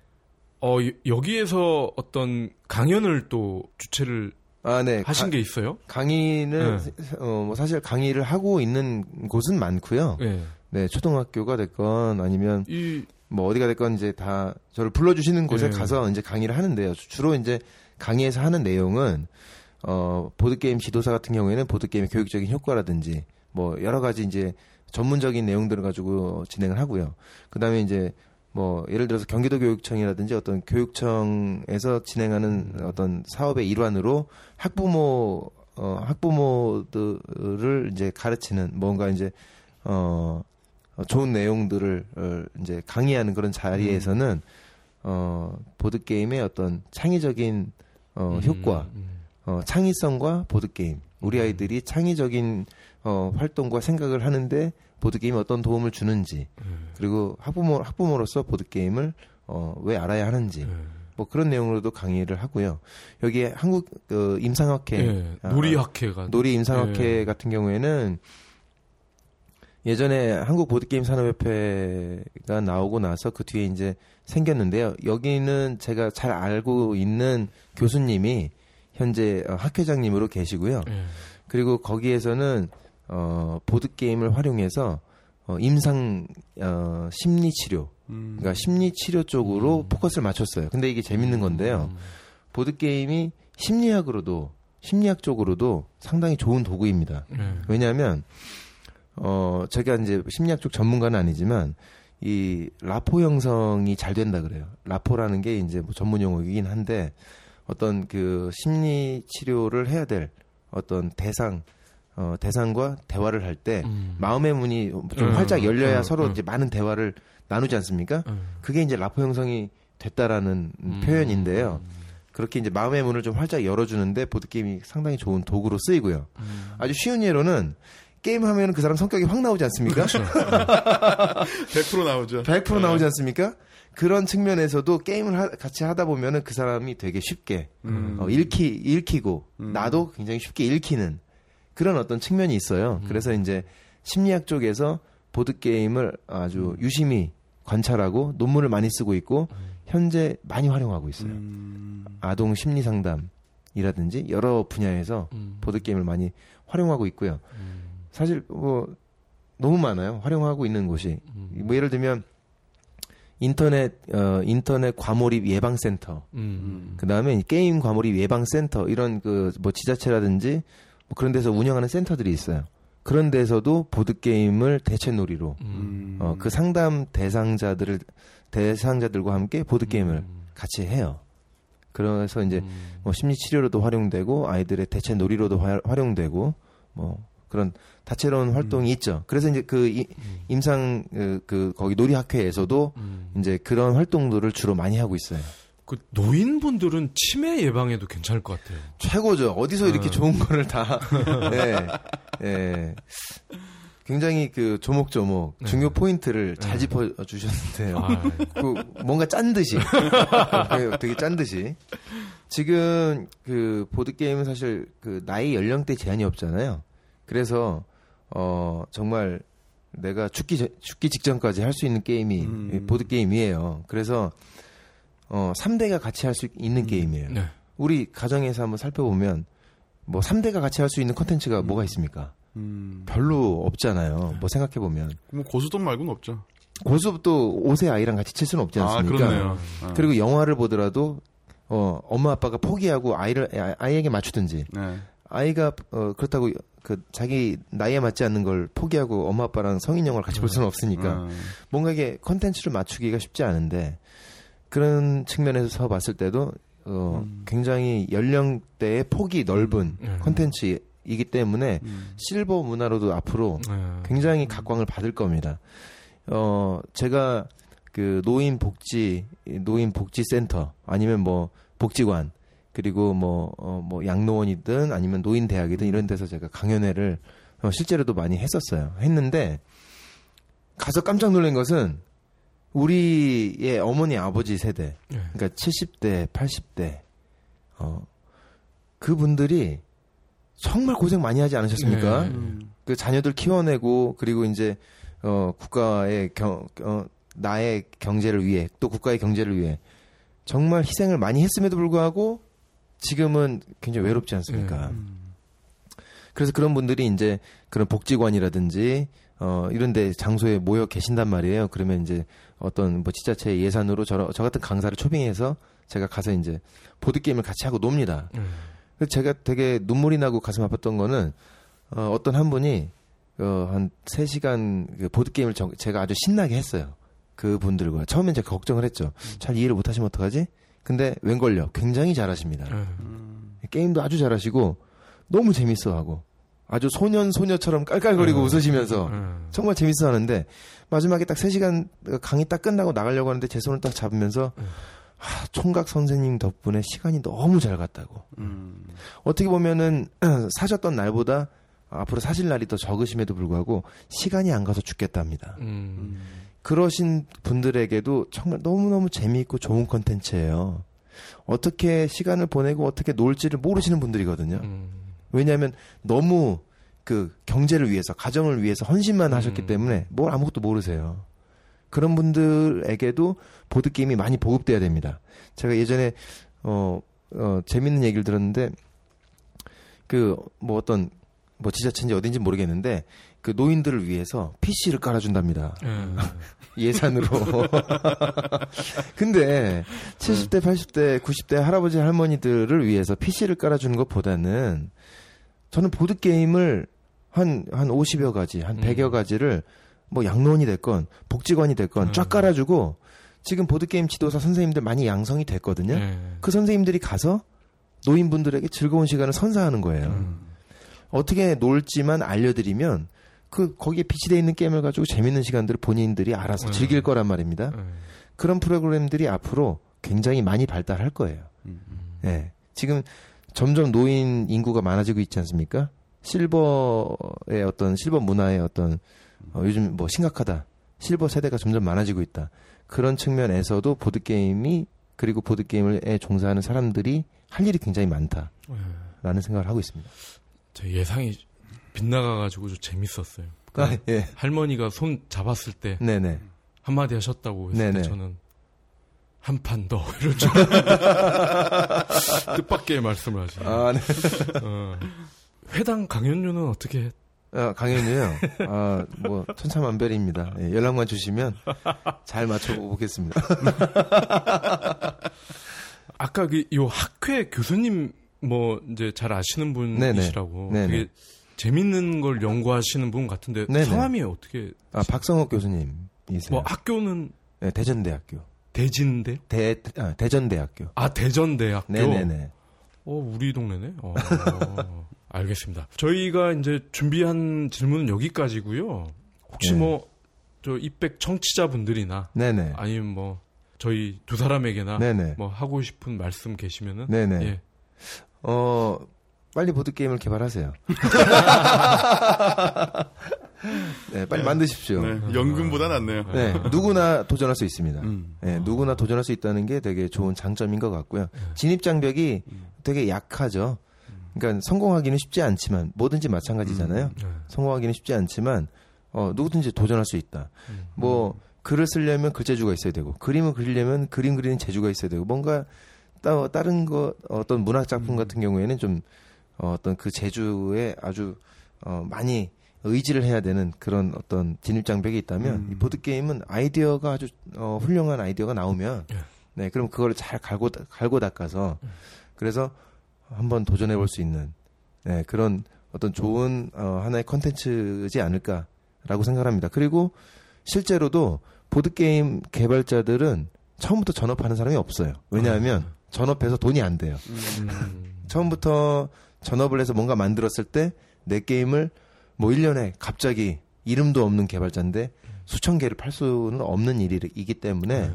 어 여- 여기에서 어떤 강연을 또 주최를 아, 네. 하신 가- 게 있어요? 강의는 네. 어, 뭐 사실 강의를 하고 있는 곳은 많고요. 네. 네, 초등학교가 됐건 아니면 이 뭐 어디가 됐건 이제 다 저를 불러주시는 곳에 네. 가서 이제 강의를 하는데요. 주- 주로 이제 강의에서 하는 내용은 어 보드 게임 지도사 같은 경우에는 보드 게임의 교육적인 효과라든지 뭐 여러 가지 이제 전문적인 내용들을 가지고 진행을 하고요. 그다음에 이제 뭐 예를 들어서 경기도 교육청이라든지 어떤 교육청에서 진행하는 어떤 사업의 일환으로 학부모 어 학부모들을 이제 가르치는 뭔가 이제 어 어, 좋은 내용들을 어, 이제 강의하는 그런 자리에서는 어 보드 게임의 어떤 창의적인 어 음, 효과, 음. 어 창의성과 보드 게임. 우리 아이들이 창의적인 어 활동과 생각을 하는데 보드 게임이 어떤 도움을 주는지, 음. 그리고 학부모 학부모로서 보드 게임을 어 왜 알아야 하는지. 네. 뭐 그런 내용으로도 강의를 하고요. 여기에 한국 어, 임상학회 예, 아, 놀이학회가 놀이 임상학회 예. 같은 경우에는 예전에 한국 보드게임 산업협회가 나오고 나서 그 뒤에 이제 생겼는데요. 여기는 제가 잘 알고 있는 교수님이 현재 어, 학회장님으로 계시고요. 예. 그리고 거기에서는 어 보드 게임을 활용해서 어 임상 어 심리 치료, 음. 그러니까 심리 치료 쪽으로 음. 포커스를 맞췄어요. 근데 이게 재밌는 건데요. 음. 보드 게임이 심리학으로도 심리학 쪽으로도 상당히 좋은 도구입니다. 예. 왜냐하면 어 제가 이제 심리학 쪽 전문가는 아니지만 이 라포 형성이 잘 된다 그래요. rapport라는 게 이제 뭐 전문 용어이긴 한데 어떤 그 심리 치료를 해야 될 어떤 대상 어 대상과 대화를 할때 음. 마음의 문이 좀 음, 활짝 열려야 음, 서로 음. 이제 많은 대화를 나누지 않습니까? 음. 그게 이제 라포 형성이 됐다라는 음. 표현인데요. 그렇게 이제 마음의 문을 좀 활짝 열어주는데 보드 게임이 상당히 좋은 도구로 쓰이고요. 음. 아주 쉬운 예로는 게임 하면 그 사람 성격이 확 나오지 않습니까? 그렇죠. 100% 나오죠. 100% 나오지 않습니까? 그런 측면에서도 게임을 하- 같이 하다 보면은 그 사람이 되게 쉽게 음. 어, 읽히 읽히고 음. 나도 굉장히 쉽게 읽히는 그런 어떤 측면이 있어요. 음. 그래서 이제 심리학 쪽에서 보드 게임을 아주 유심히 관찰하고 논문을 많이 쓰고 있고 현재 많이 활용하고 있어요. 음. 아동 심리 상담이라든지 여러 분야에서 음. 보드 게임을 많이 활용하고 있고요. 음. 사실 뭐 너무 많아요. 활용하고 있는 곳이. 음. 뭐 예를 들면 인터넷 어 인터넷 과몰입 예방 센터. 음. 그다음에 게임 과몰입 예방 센터 이런 그 뭐 지자체라든지 뭐 그런 데서 운영하는 센터들이 있어요. 그런 데서도 보드 게임을 대체 놀이로 음. 어, 그 상담 대상자들을 대상자들과 함께 보드 게임을 음. 같이 해요. 그래서 이제 음. 뭐 심리 치료로도 활용되고 아이들의 대체 놀이로도 화- 활용되고 뭐 그런 다채로운 활동이 있죠. 그래서 이제 그 이- 음. 임상 그, 그 거기 놀이학회에서도 음. 이제 그런 활동들을 주로 많이 하고 있어요. 그 노인분들은 치매 예방에도 괜찮을 것 같아요. 최고죠. 어디서 이렇게 어. 좋은 거를 다, 예, 예. 굉장히 그 조목조목 네. 중요 포인트를 잘 네. 짚어 주셨는데요. 아, 그 뭔가 짠 듯이 되게- 되게 짠 듯이 지금 그 보드 게임은 사실 그 나이 연령대 제한이 없잖아요. 그래서 어 정말 내가 죽기 전- 죽기 직전까지 할 수 있는 게임이 음. 보드 게임이에요. 그래서 어 3대가 같이 할 수 있는 게임이에요. 네. 우리 가정에서 한번 살펴보면 뭐 3대가 같이 할 수 있는 콘텐츠가 뭐가 있습니까? 음. 별로 없잖아요. 뭐 생각해 보면 뭐 고수돈 말고는 없죠. 고수도 5세 아이랑 같이 칠 수는 없지 아, 않습니까? 그렇네요. 아. 그리고 영화를 보더라도 어 엄마 아빠가 포기하고 아이를 아- 아이에게 맞추든지 네. 아이가 어 그렇다고 그 자기 나이에 맞지 않는 걸 포기하고 엄마 아빠랑 성인 영화를 같이 볼 수는 없으니까 아. 뭔가 이게 컨텐츠를 맞추기가 쉽지 않은데 그런 측면에서 봤을 때도 어 음. 굉장히 연령대의 폭이 넓은 음. 컨텐츠이기 때문에 음. 실버 문화로도 앞으로 네. 굉장히 각광을 받을 겁니다. 어, 제가 그 노인 복지, 노인 복지 센터 아니면 뭐 복지관 그리고 뭐, 어, 뭐 양로원이든 아니면 노인 대학이든 이런 데서 제가 강연회를 어, 실제로도 많이 했었어요. 했는데 가서 깜짝 놀란 것은 우리의 어머니 아버지 세대 네. 그러니까 70대, 80대, 어, 그분들이 정말 고생 많이 하지 않으셨습니까? 네. 음. 그 자녀들 키워내고 그리고 이제 어 국가의 경 어, 나의 경제를 위해 또 국가의 경제를 위해 정말 희생을 많이 했음에도 불구하고 지금은 굉장히 외롭지 않습니까? 음. 그래서 그런 분들이 이제 그런 복지관이라든지 어 이런 데 장소에 모여 계신단 말이에요. 그러면 이제 어떤 뭐 지자체 예산으로 저, 저 같은 강사를 초빙해서 제가 가서 이제 보드 게임을 같이 하고 놉니다. 네. 그래서 제가 되게 눈물이 나고 가슴 아팠던 거는 어, 어떤 한 분이 어, 한 3시간 그 보드 게임을 정- 제가 아주 신나게 했어요. 그분들과. 처음엔 제가 걱정을 했죠. 잘 이해를 못 하시면 어떡하지? 근데 웬걸요. 굉장히 잘하십니다. 네. 게임도 아주 잘하시고 너무 재밌어 하고 아주 소년 소녀처럼 깔깔거리고 음. 웃으시면서 네. 정말 재밌어 하는데 마지막에 딱 3시간 강의 딱 끝나고 나가려고 하는데 제 손을 딱 잡으면서 음. 아, 총각 선생님 덕분에 시간이 너무 잘 갔다고. 음. 어떻게 보면은 사셨던 날보다 앞으로 사실 날이 더 적으심에도 불구하고 시간이 안 가서 죽겠답니다. 음. 그러신 분들에게도 정말 너무너무 재미있고 좋은 컨텐츠예요. 어떻게 시간을 보내고 어떻게 놀지를 모르시는 분들이거든요. 음. 왜냐하면 너무 그 경제를 위해서 가정을 위해서 헌신만 하셨기 음. 때문에 뭘 아무것도 모르세요. 그런 분들에게도 보드 게임이 많이 보급돼야 됩니다. 제가 예전에 어, 어 재밌는 얘기를 들었는데 그 뭐 어떤 뭐 지자체인지 어딘지 모르겠는데 그 노인들을 위해서 PC를 깔아준답니다. 네. 예산으로. 근데 70대, 80대, 90대 할아버지 할머니들을 위해서 PC를 깔아주는 것보다는 저는 보드 게임을 한한 50여 가지, 한 음. 100여 가지를 뭐 양로원이 됐건 복지관이 됐건 쫙 음. 깔아주고 지금 보드 게임 지도사 선생님들 많이 양성이 됐거든요. 네. 그 선생님들이 가서 노인분들에게 즐거운 시간을 선사하는 거예요. 음. 어떻게 놀지만 알려드리면 그 거기에 비치되어 있는 게임을 가지고 재밌는 시간들을 본인들이 알아서 음. 즐길 거란 말입니다. 네. 그런 프로그램들이 앞으로 굉장히 많이 발달할 거예요. 음. 예. 지금 점점 노인 인구가 많아지고 있지 않습니까? 실버의 어떤 실버 문화의 어떤 어, 요즘 뭐 심각하다. 실버 세대가 점점 많아지고 있다. 그런 측면에서도 보드 게임이 그리고 보드 게임에 종사하는 사람들이 할 일이 굉장히 많다라는 네. 생각을 하고 있습니다. 제 예상이 빗나가가지고 좀 재밌었어요. 아, 예. 할머니가 손 잡았을 때 네네. 한마디 하셨다고 했을 네네. 때 저는 한 판 더 이럴 줄 뜻밖의 말씀을 하시네요. 아, 네. 어. 회당 강연료는 어떻게 아, 강연이요. 아, 뭐 천차만별입니다. 예, 연락만 주시면 잘 맞춰보겠습니다. 아까 그 요 학회 교수님 뭐 이제 잘 아시는. 분이시라고 네네. 되게 재밌는 걸 연구하시는 분 같은데 네네. 성함이 어떻게 아 박성욱 교수님이세요. 뭐 학교는 네, 대전대학교. 대진대? 대 아, 대전대학교. 아 대전대학교. 네네네. 어 우리 동네네. 어, 알겠습니다. 저희가 이제 준비한 질문은 여기까지고요. 혹시 네. 뭐저 이백 청취자분들이나 네네. 아니면 뭐 저희 두 사람에게나 네네. 뭐 하고 싶은 말씀 계시면은 네네. 예. 어 빨리 보드 게임을 개발하세요. 네, 빨리 만드십시오. 네, 연금보다 낫네요. 네, 누구나 도전할 수 있습니다. 음. 네, 누구나 도전할 수 있다는 게 되게 좋은 장점인 것 같고요. 진입 장벽이 되게 약하죠. 그러니까 성공하기는 쉽지 않지만 뭐든지 마찬가지잖아요. 네. 성공하기는 쉽지 않지만 어, 누구든지 도전할 수 있다. 음. 뭐 글을 쓰려면 글 재주가 있어야 되고 그림을 그리려면 그림 그리는 재주가 있어야 되고 뭔가 따, 다른 거 어떤 문학 작품 같은 경우에는 좀 어, 어떤 그 재주에 아주 어, 많이 의지를 해야 되는 그런 어떤 진입 장벽이 있다면 음. 이 보드 게임은 아이디어가 아주 어, 훌륭한 아이디어가 나오면 예. 네 그럼 그거를 잘 갈고 갈고 닦아서 그래서 한번 도전해 볼 수 있는 네, 그런 어떤 좋은 어, 하나의 컨텐츠지 않을까라고 생각합니다. 그리고 실제로도 보드 게임 개발자들은 처음부터 전업하는 사람이 없어요. 왜냐하면 전업해서 돈이 안 돼요. 음. 처음부터 전업을 해서 뭔가 만들었을 때 내 게임을 뭐 1년에 갑자기 이름도 없는 개발자인데 수천 개를 팔 수는 없는 일이기 때문에 네.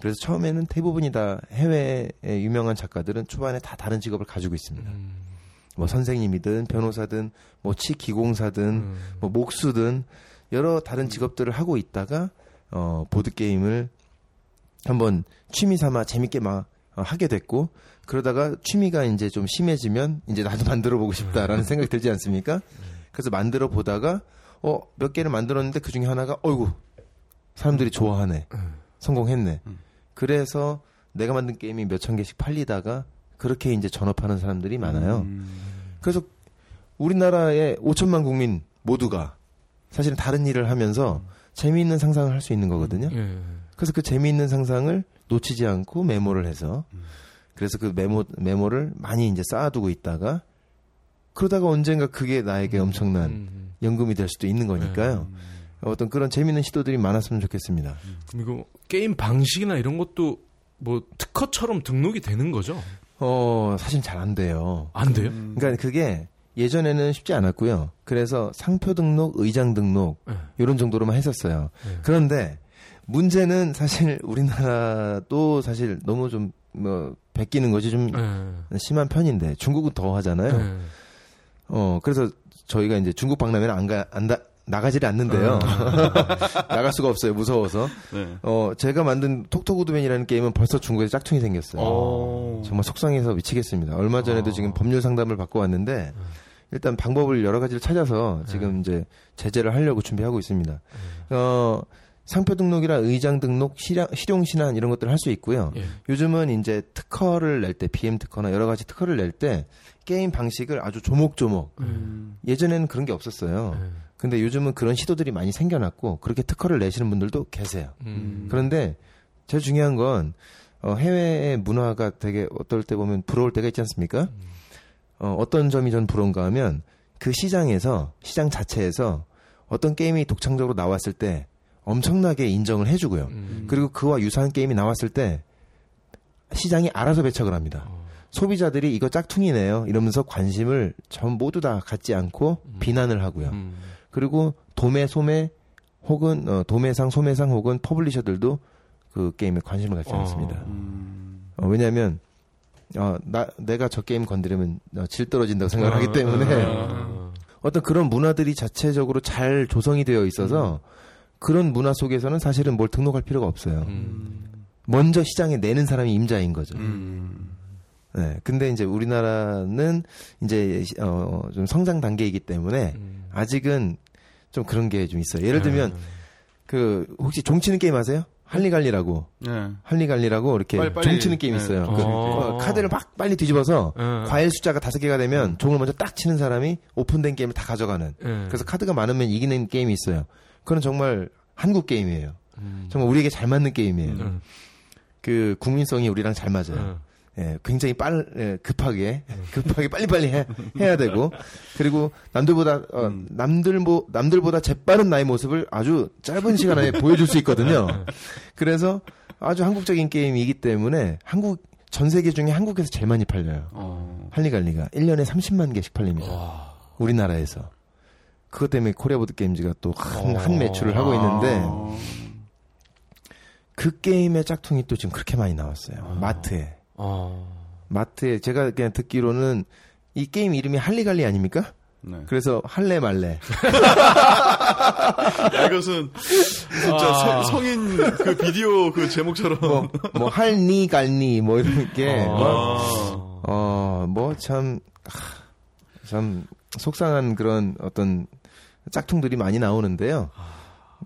그래서 처음에는 대부분이 다 해외의 유명한 작가들은 초반에 다 다른 직업을 가지고 있습니다. 음. 뭐 선생님이든 변호사든 뭐 치기공사든 음. 뭐 목수든 여러 다른 직업들을 하고 있다가 어 보드 게임을 한번 취미 삼아 재밌게 막 어, 하게 됐고 그러다가 취미가 이제 좀 심해지면 이제 나도 만들어 보고 싶다라는 생각이 들지 않습니까? 그래서 만들어 보다가 어 몇 개를 만들었는데 그 중에 하나가 어이구 사람들이 좋아하네 성공했네 그래서 내가 만든 게임이 몇 천 개씩 팔리다가 그렇게 이제 전업하는 사람들이 많아요. 음. 그래서 우리나라의 5천만 국민 모두가 사실은 다른 일을 하면서 재미있는 상상을 할 수 있는 거거든요. 예. 그래서 그 재미있는 상상을 놓치지 않고 메모를 해서 그래서 그 메모 메모를 많이 이제 쌓아두고 있다가 그러다가 언젠가 그게 나에게 엄청난 음. 연금이 될 수도 있는 거니까요. 어떤 그런 재미있는 시도들이 많았으면 좋겠습니다. 그럼 이거 게임 방식이나 이런 것도 뭐 특허처럼 등록이 되는 거죠? 어 사실 잘 안 돼요. 안 돼요? 그러니까 그게 예전에는 쉽지 않았고요. 그래서 상표 등록, 의장 등록 네. 이런 정도로만 했었어요. 네. 그런데 문제는 사실 우리나라도 사실 너무 좀 뭐 베끼는 것이 좀 예. 심한 편인데 중국은 더 하잖아요. 예. 어 그래서 저희가 이제 중국 박람회는 안가 안다 나가지를 않는데요. 나갈 수가 없어요. 무서워서. 네. 어 제가 만든 톡톡우드맨이라는 게임은 벌써 중국에 짝퉁이 생겼어요. 어. 정말 속상해서 미치겠습니다. 얼마 전에도 어. 지금 법률 상담을 받고 왔는데 일단 방법을 여러 가지를 찾아서 지금 이제 제재를 하려고 준비하고 있습니다. 어 상표 등록이랑 의장 등록, 실용, 실용 신안 이런 것들을 할 수 있고요. 예. 요즘은 이제 특허를 낼 때 BM 특허나 여러 가지 특허를 낼 때 게임 방식을 아주 조목조목 음. 예전에는 그런 게 없었어요. 예. 근데 요즘은 그런 시도들이 많이 생겨났고 그렇게 특허를 내시는 분들도 계세요. 음. 그런데 제일 중요한 건 어, 해외의 문화가 되게 어떨 때 보면 부러울 때가 있지 않습니까? 어, 어떤 점이 전 부러운가 하면 그 시장에서 시장 자체에서 어떤 게임이 독창적으로 나왔을 때 엄청나게 인정을 해주고요. 음. 그리고 그와 유사한 게임이 나왔을 때 시장이 알아서 배척을 합니다. 어. 소비자들이 이거 짝퉁이네요. 이러면서 관심을 전 모두 다 갖지 않고 비난을 하고요. 음. 그리고 도매, 소매 혹은 어, 도매상, 소매상 혹은 publisher들도 그 게임에 관심을 갖지 어. 않습니다. 음. 어, 왜냐하면 어, 나 내가 저 게임 건드리면 어, 질 떨어진다고 생각을 하기 때문에 어. 어떤 그런 문화들이 자체적으로 잘 조성이 되어 있어서 그런 문화 속에서는 사실은 뭘 등록할 필요가 없어요. 음. 먼저 시장에 내는 사람이 임자인 거죠. 음. 네. 근데 이제 우리나라는 이제 어, 좀 성장 단계이기 때문에 음. 아직은 좀 그런 게 좀 있어요. 예를 들면 음. 그 혹시 종치는 게임 아세요? 할리갈리라고 네. 할리갈리라고 이렇게 빨리, 빨리. 종치는 게임 네. 있어요. 어. 그, 어, 카드를 막 빨리 뒤집어서 예. 과일 숫자가 다섯 개가 되면 종을 먼저 딱 치는 사람이 오픈된 게임을 다 가져가는. 예. 그래서 카드가 많으면 이기는 게임이 있어요. 그건 정말 한국 게임이에요. 음. 정말 우리에게 잘 맞는 게임이에요. 음. 그 국민성이 우리랑 잘 맞아요. 음. 예, 굉장히 빨 예, 급하게 급하게 빨리빨리 해, 해야 되고 그리고 남들보다 어, 남들 뭐 남들보다 재빠른 나의 모습을 아주 짧은 시간 안에 보여줄 수 있거든요. 그래서 아주 한국적인 게임이기 때문에 한국 전 세계 중에 한국에서 제일 많이 팔려요. 어. 할리갈리가 1년에 30만 개씩 팔립니다. 우리나라에서. 그것 때문에 코리아 보드 게임즈가 또한 한 매출을 하고 있는데 어. 그 게임의 짝퉁이 또 지금 그렇게 많이 나왔어요. 마트에. 어. 마트에 제가 그냥 듣기로는 이 게임 이름이 할리갈리 아닙니까? 네. 그래서 할래 말래. 아, 이것은 진짜 아. 성- 성인 그 비디오 그 제목처럼 뭐, 뭐 할니 갈니 뭐 이런 게 아. 어, 뭐 참, 참 속상한 그런 어떤 짝퉁들이 많이 나오는데요.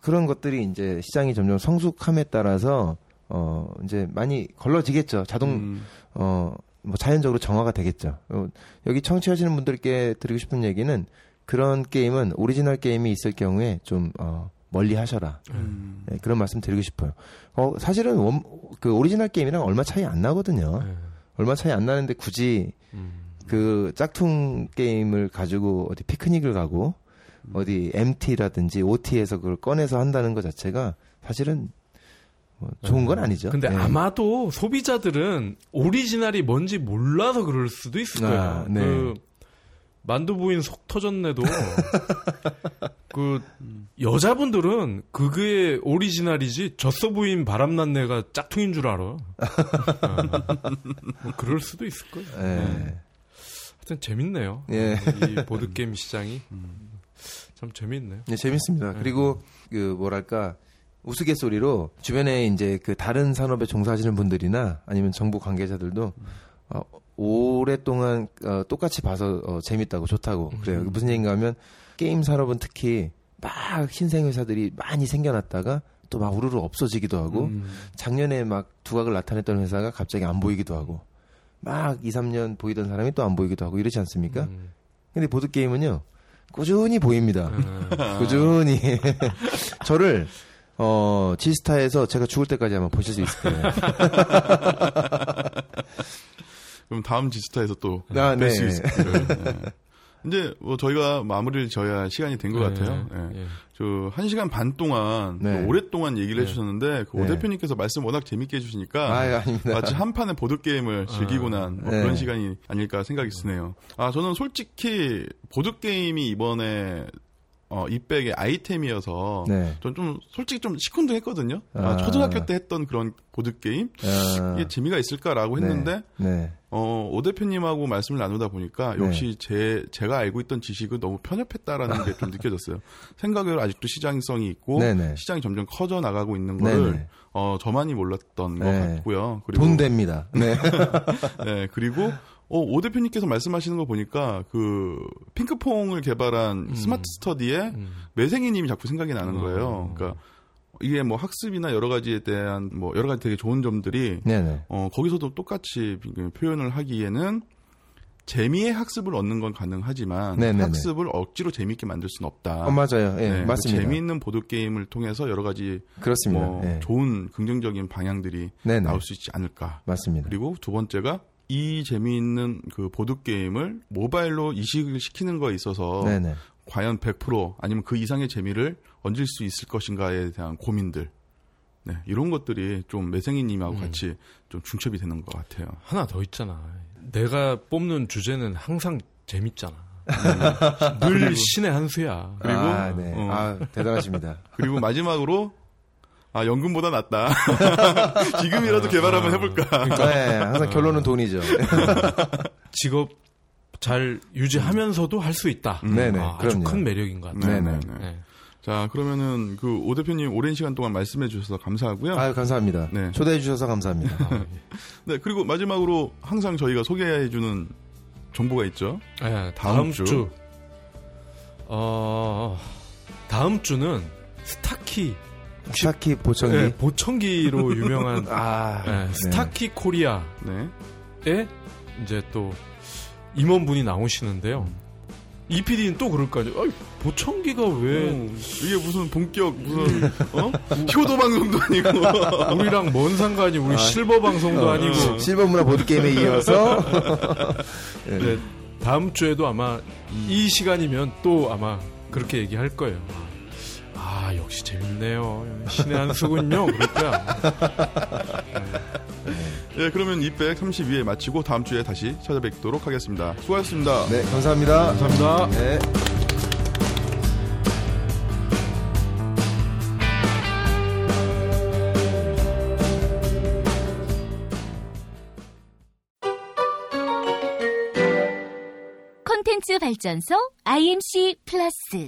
그런 것들이 이제 시장이 점점 성숙함에 따라서 어, 이제 많이 걸러지겠죠. 자동, 음. 어, 뭐 자연적으로 정화가 되겠죠. 어, 여기 청취하시는 분들께 드리고 싶은 얘기는 그런 게임은 오리지널 게임이 있을 경우에 좀, 어, 멀리 하셔라. 음. 네, 그런 말씀 드리고 싶어요. 어, 사실은 원, 그 오리지널 게임이랑 얼마 차이 안 나거든요. 네. 얼마 차이 안 나는데 굳이 음. 그 짝퉁 게임을 가지고 어디 피크닉을 가고 어디 MT라든지 OT에서 그걸 꺼내서 한다는 것 자체가 사실은 뭐 좋은 건 아니죠. 근데 네. 아마도 소비자들은 오리지널이 뭔지 몰라서 그럴 수도 있을 거예요. 아, 네. 그 만두 부인 속 터졌네도 그 여자분들은 그게 오리지널이지 젖소 부인 바람난내가 짝퉁인 줄 알아. 어. 뭐 그럴 수도 있을 거예요. 예. 하여튼 재밌네요. 예. 이 보드 게임 시장이 참 재밌네요. 네, 재밌습니다. 그리고 그 뭐랄까 우스갯소리로 주변에 이제 그 다른 산업에 종사하시는 분들이나 아니면 정부 관계자들도 어, 오랫동안 어, 똑같이 봐서 어, 재밌다고 좋다고 그래요. 무슨 얘기인가 하면 게임 산업은 특히 막 신생 회사들이 많이 생겨났다가 또 막 우르르 없어지기도 하고 작년에 막 두각을 나타냈던 회사가 갑자기 안 보이기도 하고 막 2, 3년 보이던 사람이 또 안 보이기도 하고 이러지 않습니까? 음. 근데 보드 게임은요. 꾸준히 보입니다. 아, 꾸준히 저를 어 지스타에서 제가 죽을 때까지 아마 보실 수 있을 거예요. 그럼 다음 지스타에서 또 아, 뵐수 네. 있을 거예요. 이제 뭐 저희가 마무리를 져야 시간이 된 것 같아요. 예. 예. 저 한 시간 반 동안 네. 그 오랫동안 얘기를 네. 해주셨는데 그 오 네. 대표님께서 말씀 워낙 재밌게 해주시니까 아, 아닙니다. 마치 한 판의 보드 게임을 즐기고 난 뭐 네. 그런 시간이 아닐까 생각이 드네요. 아 저는 솔직히 보드 게임이 이번에 어, 이백의 아이템이어서 네. 전 좀 솔직히 좀 시큰둥했거든요. 아, 아. 초등학교 때 했던 그런 보드 게임 아, 이게 재미가 있을까라고 했는데 네. 어, 오 대표님하고 말씀을 나누다 보니까 네. 역시 제, 제가 알고 있던 지식은 너무 편협했다라는 게 좀 느껴졌어요. 생각외로 아직도 시장성이 있고 네네. 시장이 점점 커져 나가고 있는 거를. 어, 저만이 몰랐던 것 네. 같고요. 그리고 돈 됩니다. 네. 네, 그리고 어, 오 대표님께서 말씀하시는 거 보니까 그 핑크퐁을 개발한 스마트 스터디에 음. 매생이님이 자꾸 생각이 나는 거예요. 어. 그러니까 이게 뭐 학습이나 여러 가지에 대한 뭐 여러 가지 되게 좋은 점들이 네네. 어, 거기서도 똑같이 표현을 하기에는 재미의 학습을 얻는 건 가능하지만 네네네. 학습을 억지로 재미있게 만들 수는 없다. 어, 맞아요. 예, 네, 그 맞습니다. 재미있는 보드 게임을 통해서 여러 가지 그렇습니다. 뭐 예. 좋은 긍정적인 방향들이 네네. 나올 수 있지 않을까. 맞습니다. 그리고 두 번째가 이 재미있는 그 보드 게임을 모바일로 이식을 시키는 거에 있어서 네네. 과연 100% 아니면 그 이상의 재미를 얹을 수 있을 것인가에 대한 고민들. 네, 이런 것들이 좀 매생이님하고 같이 좀 중첩이 되는 것 같아요. 하나 더 있잖아. 내가 뽑는 주제는 항상 재밌잖아. 늘 신의 한 수야. 그리고, 아, 네. 어. 아, 대단하십니다. 그리고 마지막으로 아 연금보다 낫다. 지금이라도 개발 한번 해볼까. 네, 항상 결론은 돈이죠. 직업 잘 유지하면서도 할 수 있다. 네네, 아, 아주 그럼요. 큰 매력인 것 같아요. 네네. 네. 자 그러면은 그 오 대표님 오랜 시간 동안 말씀해 주셔서 감사하고요. 아유, 감사합니다. 네. 초대해 주셔서 감사합니다. 네 그리고 마지막으로 항상 저희가 소개해 주는 정보가 있죠. 네, 다음 다음 주. 주. 어, 다음 주는 스타키. 스타키 보청기. 네, 보청기로 유명한 아, 네, 네. 스타키 코리아에 네. 이제 또 임원분이 나오시는데요. 이 PD는 또 그럴 거 아니에요. 아이, 보청기가 왜 음, 이게 무슨 본격 무슨 어? 효도 방송도 아니고 우리랑 뭔 상관이 우리 실버 방송도 어, 아니고 실버 문화 보드 게임에 이어서 네, 다음 주에도 아마 이 시간이면 또 아마 그렇게 얘기할 거예요. 아 역시 재밌네요. 신의 한 수군요. 거야. 예, 그러면 232회 마치고 다음 주에 다시 찾아뵙도록 하겠습니다. 수고하셨습니다. 네, 감사합니다. 감사합니다. 네. 콘텐츠 발전소 IMC 플러스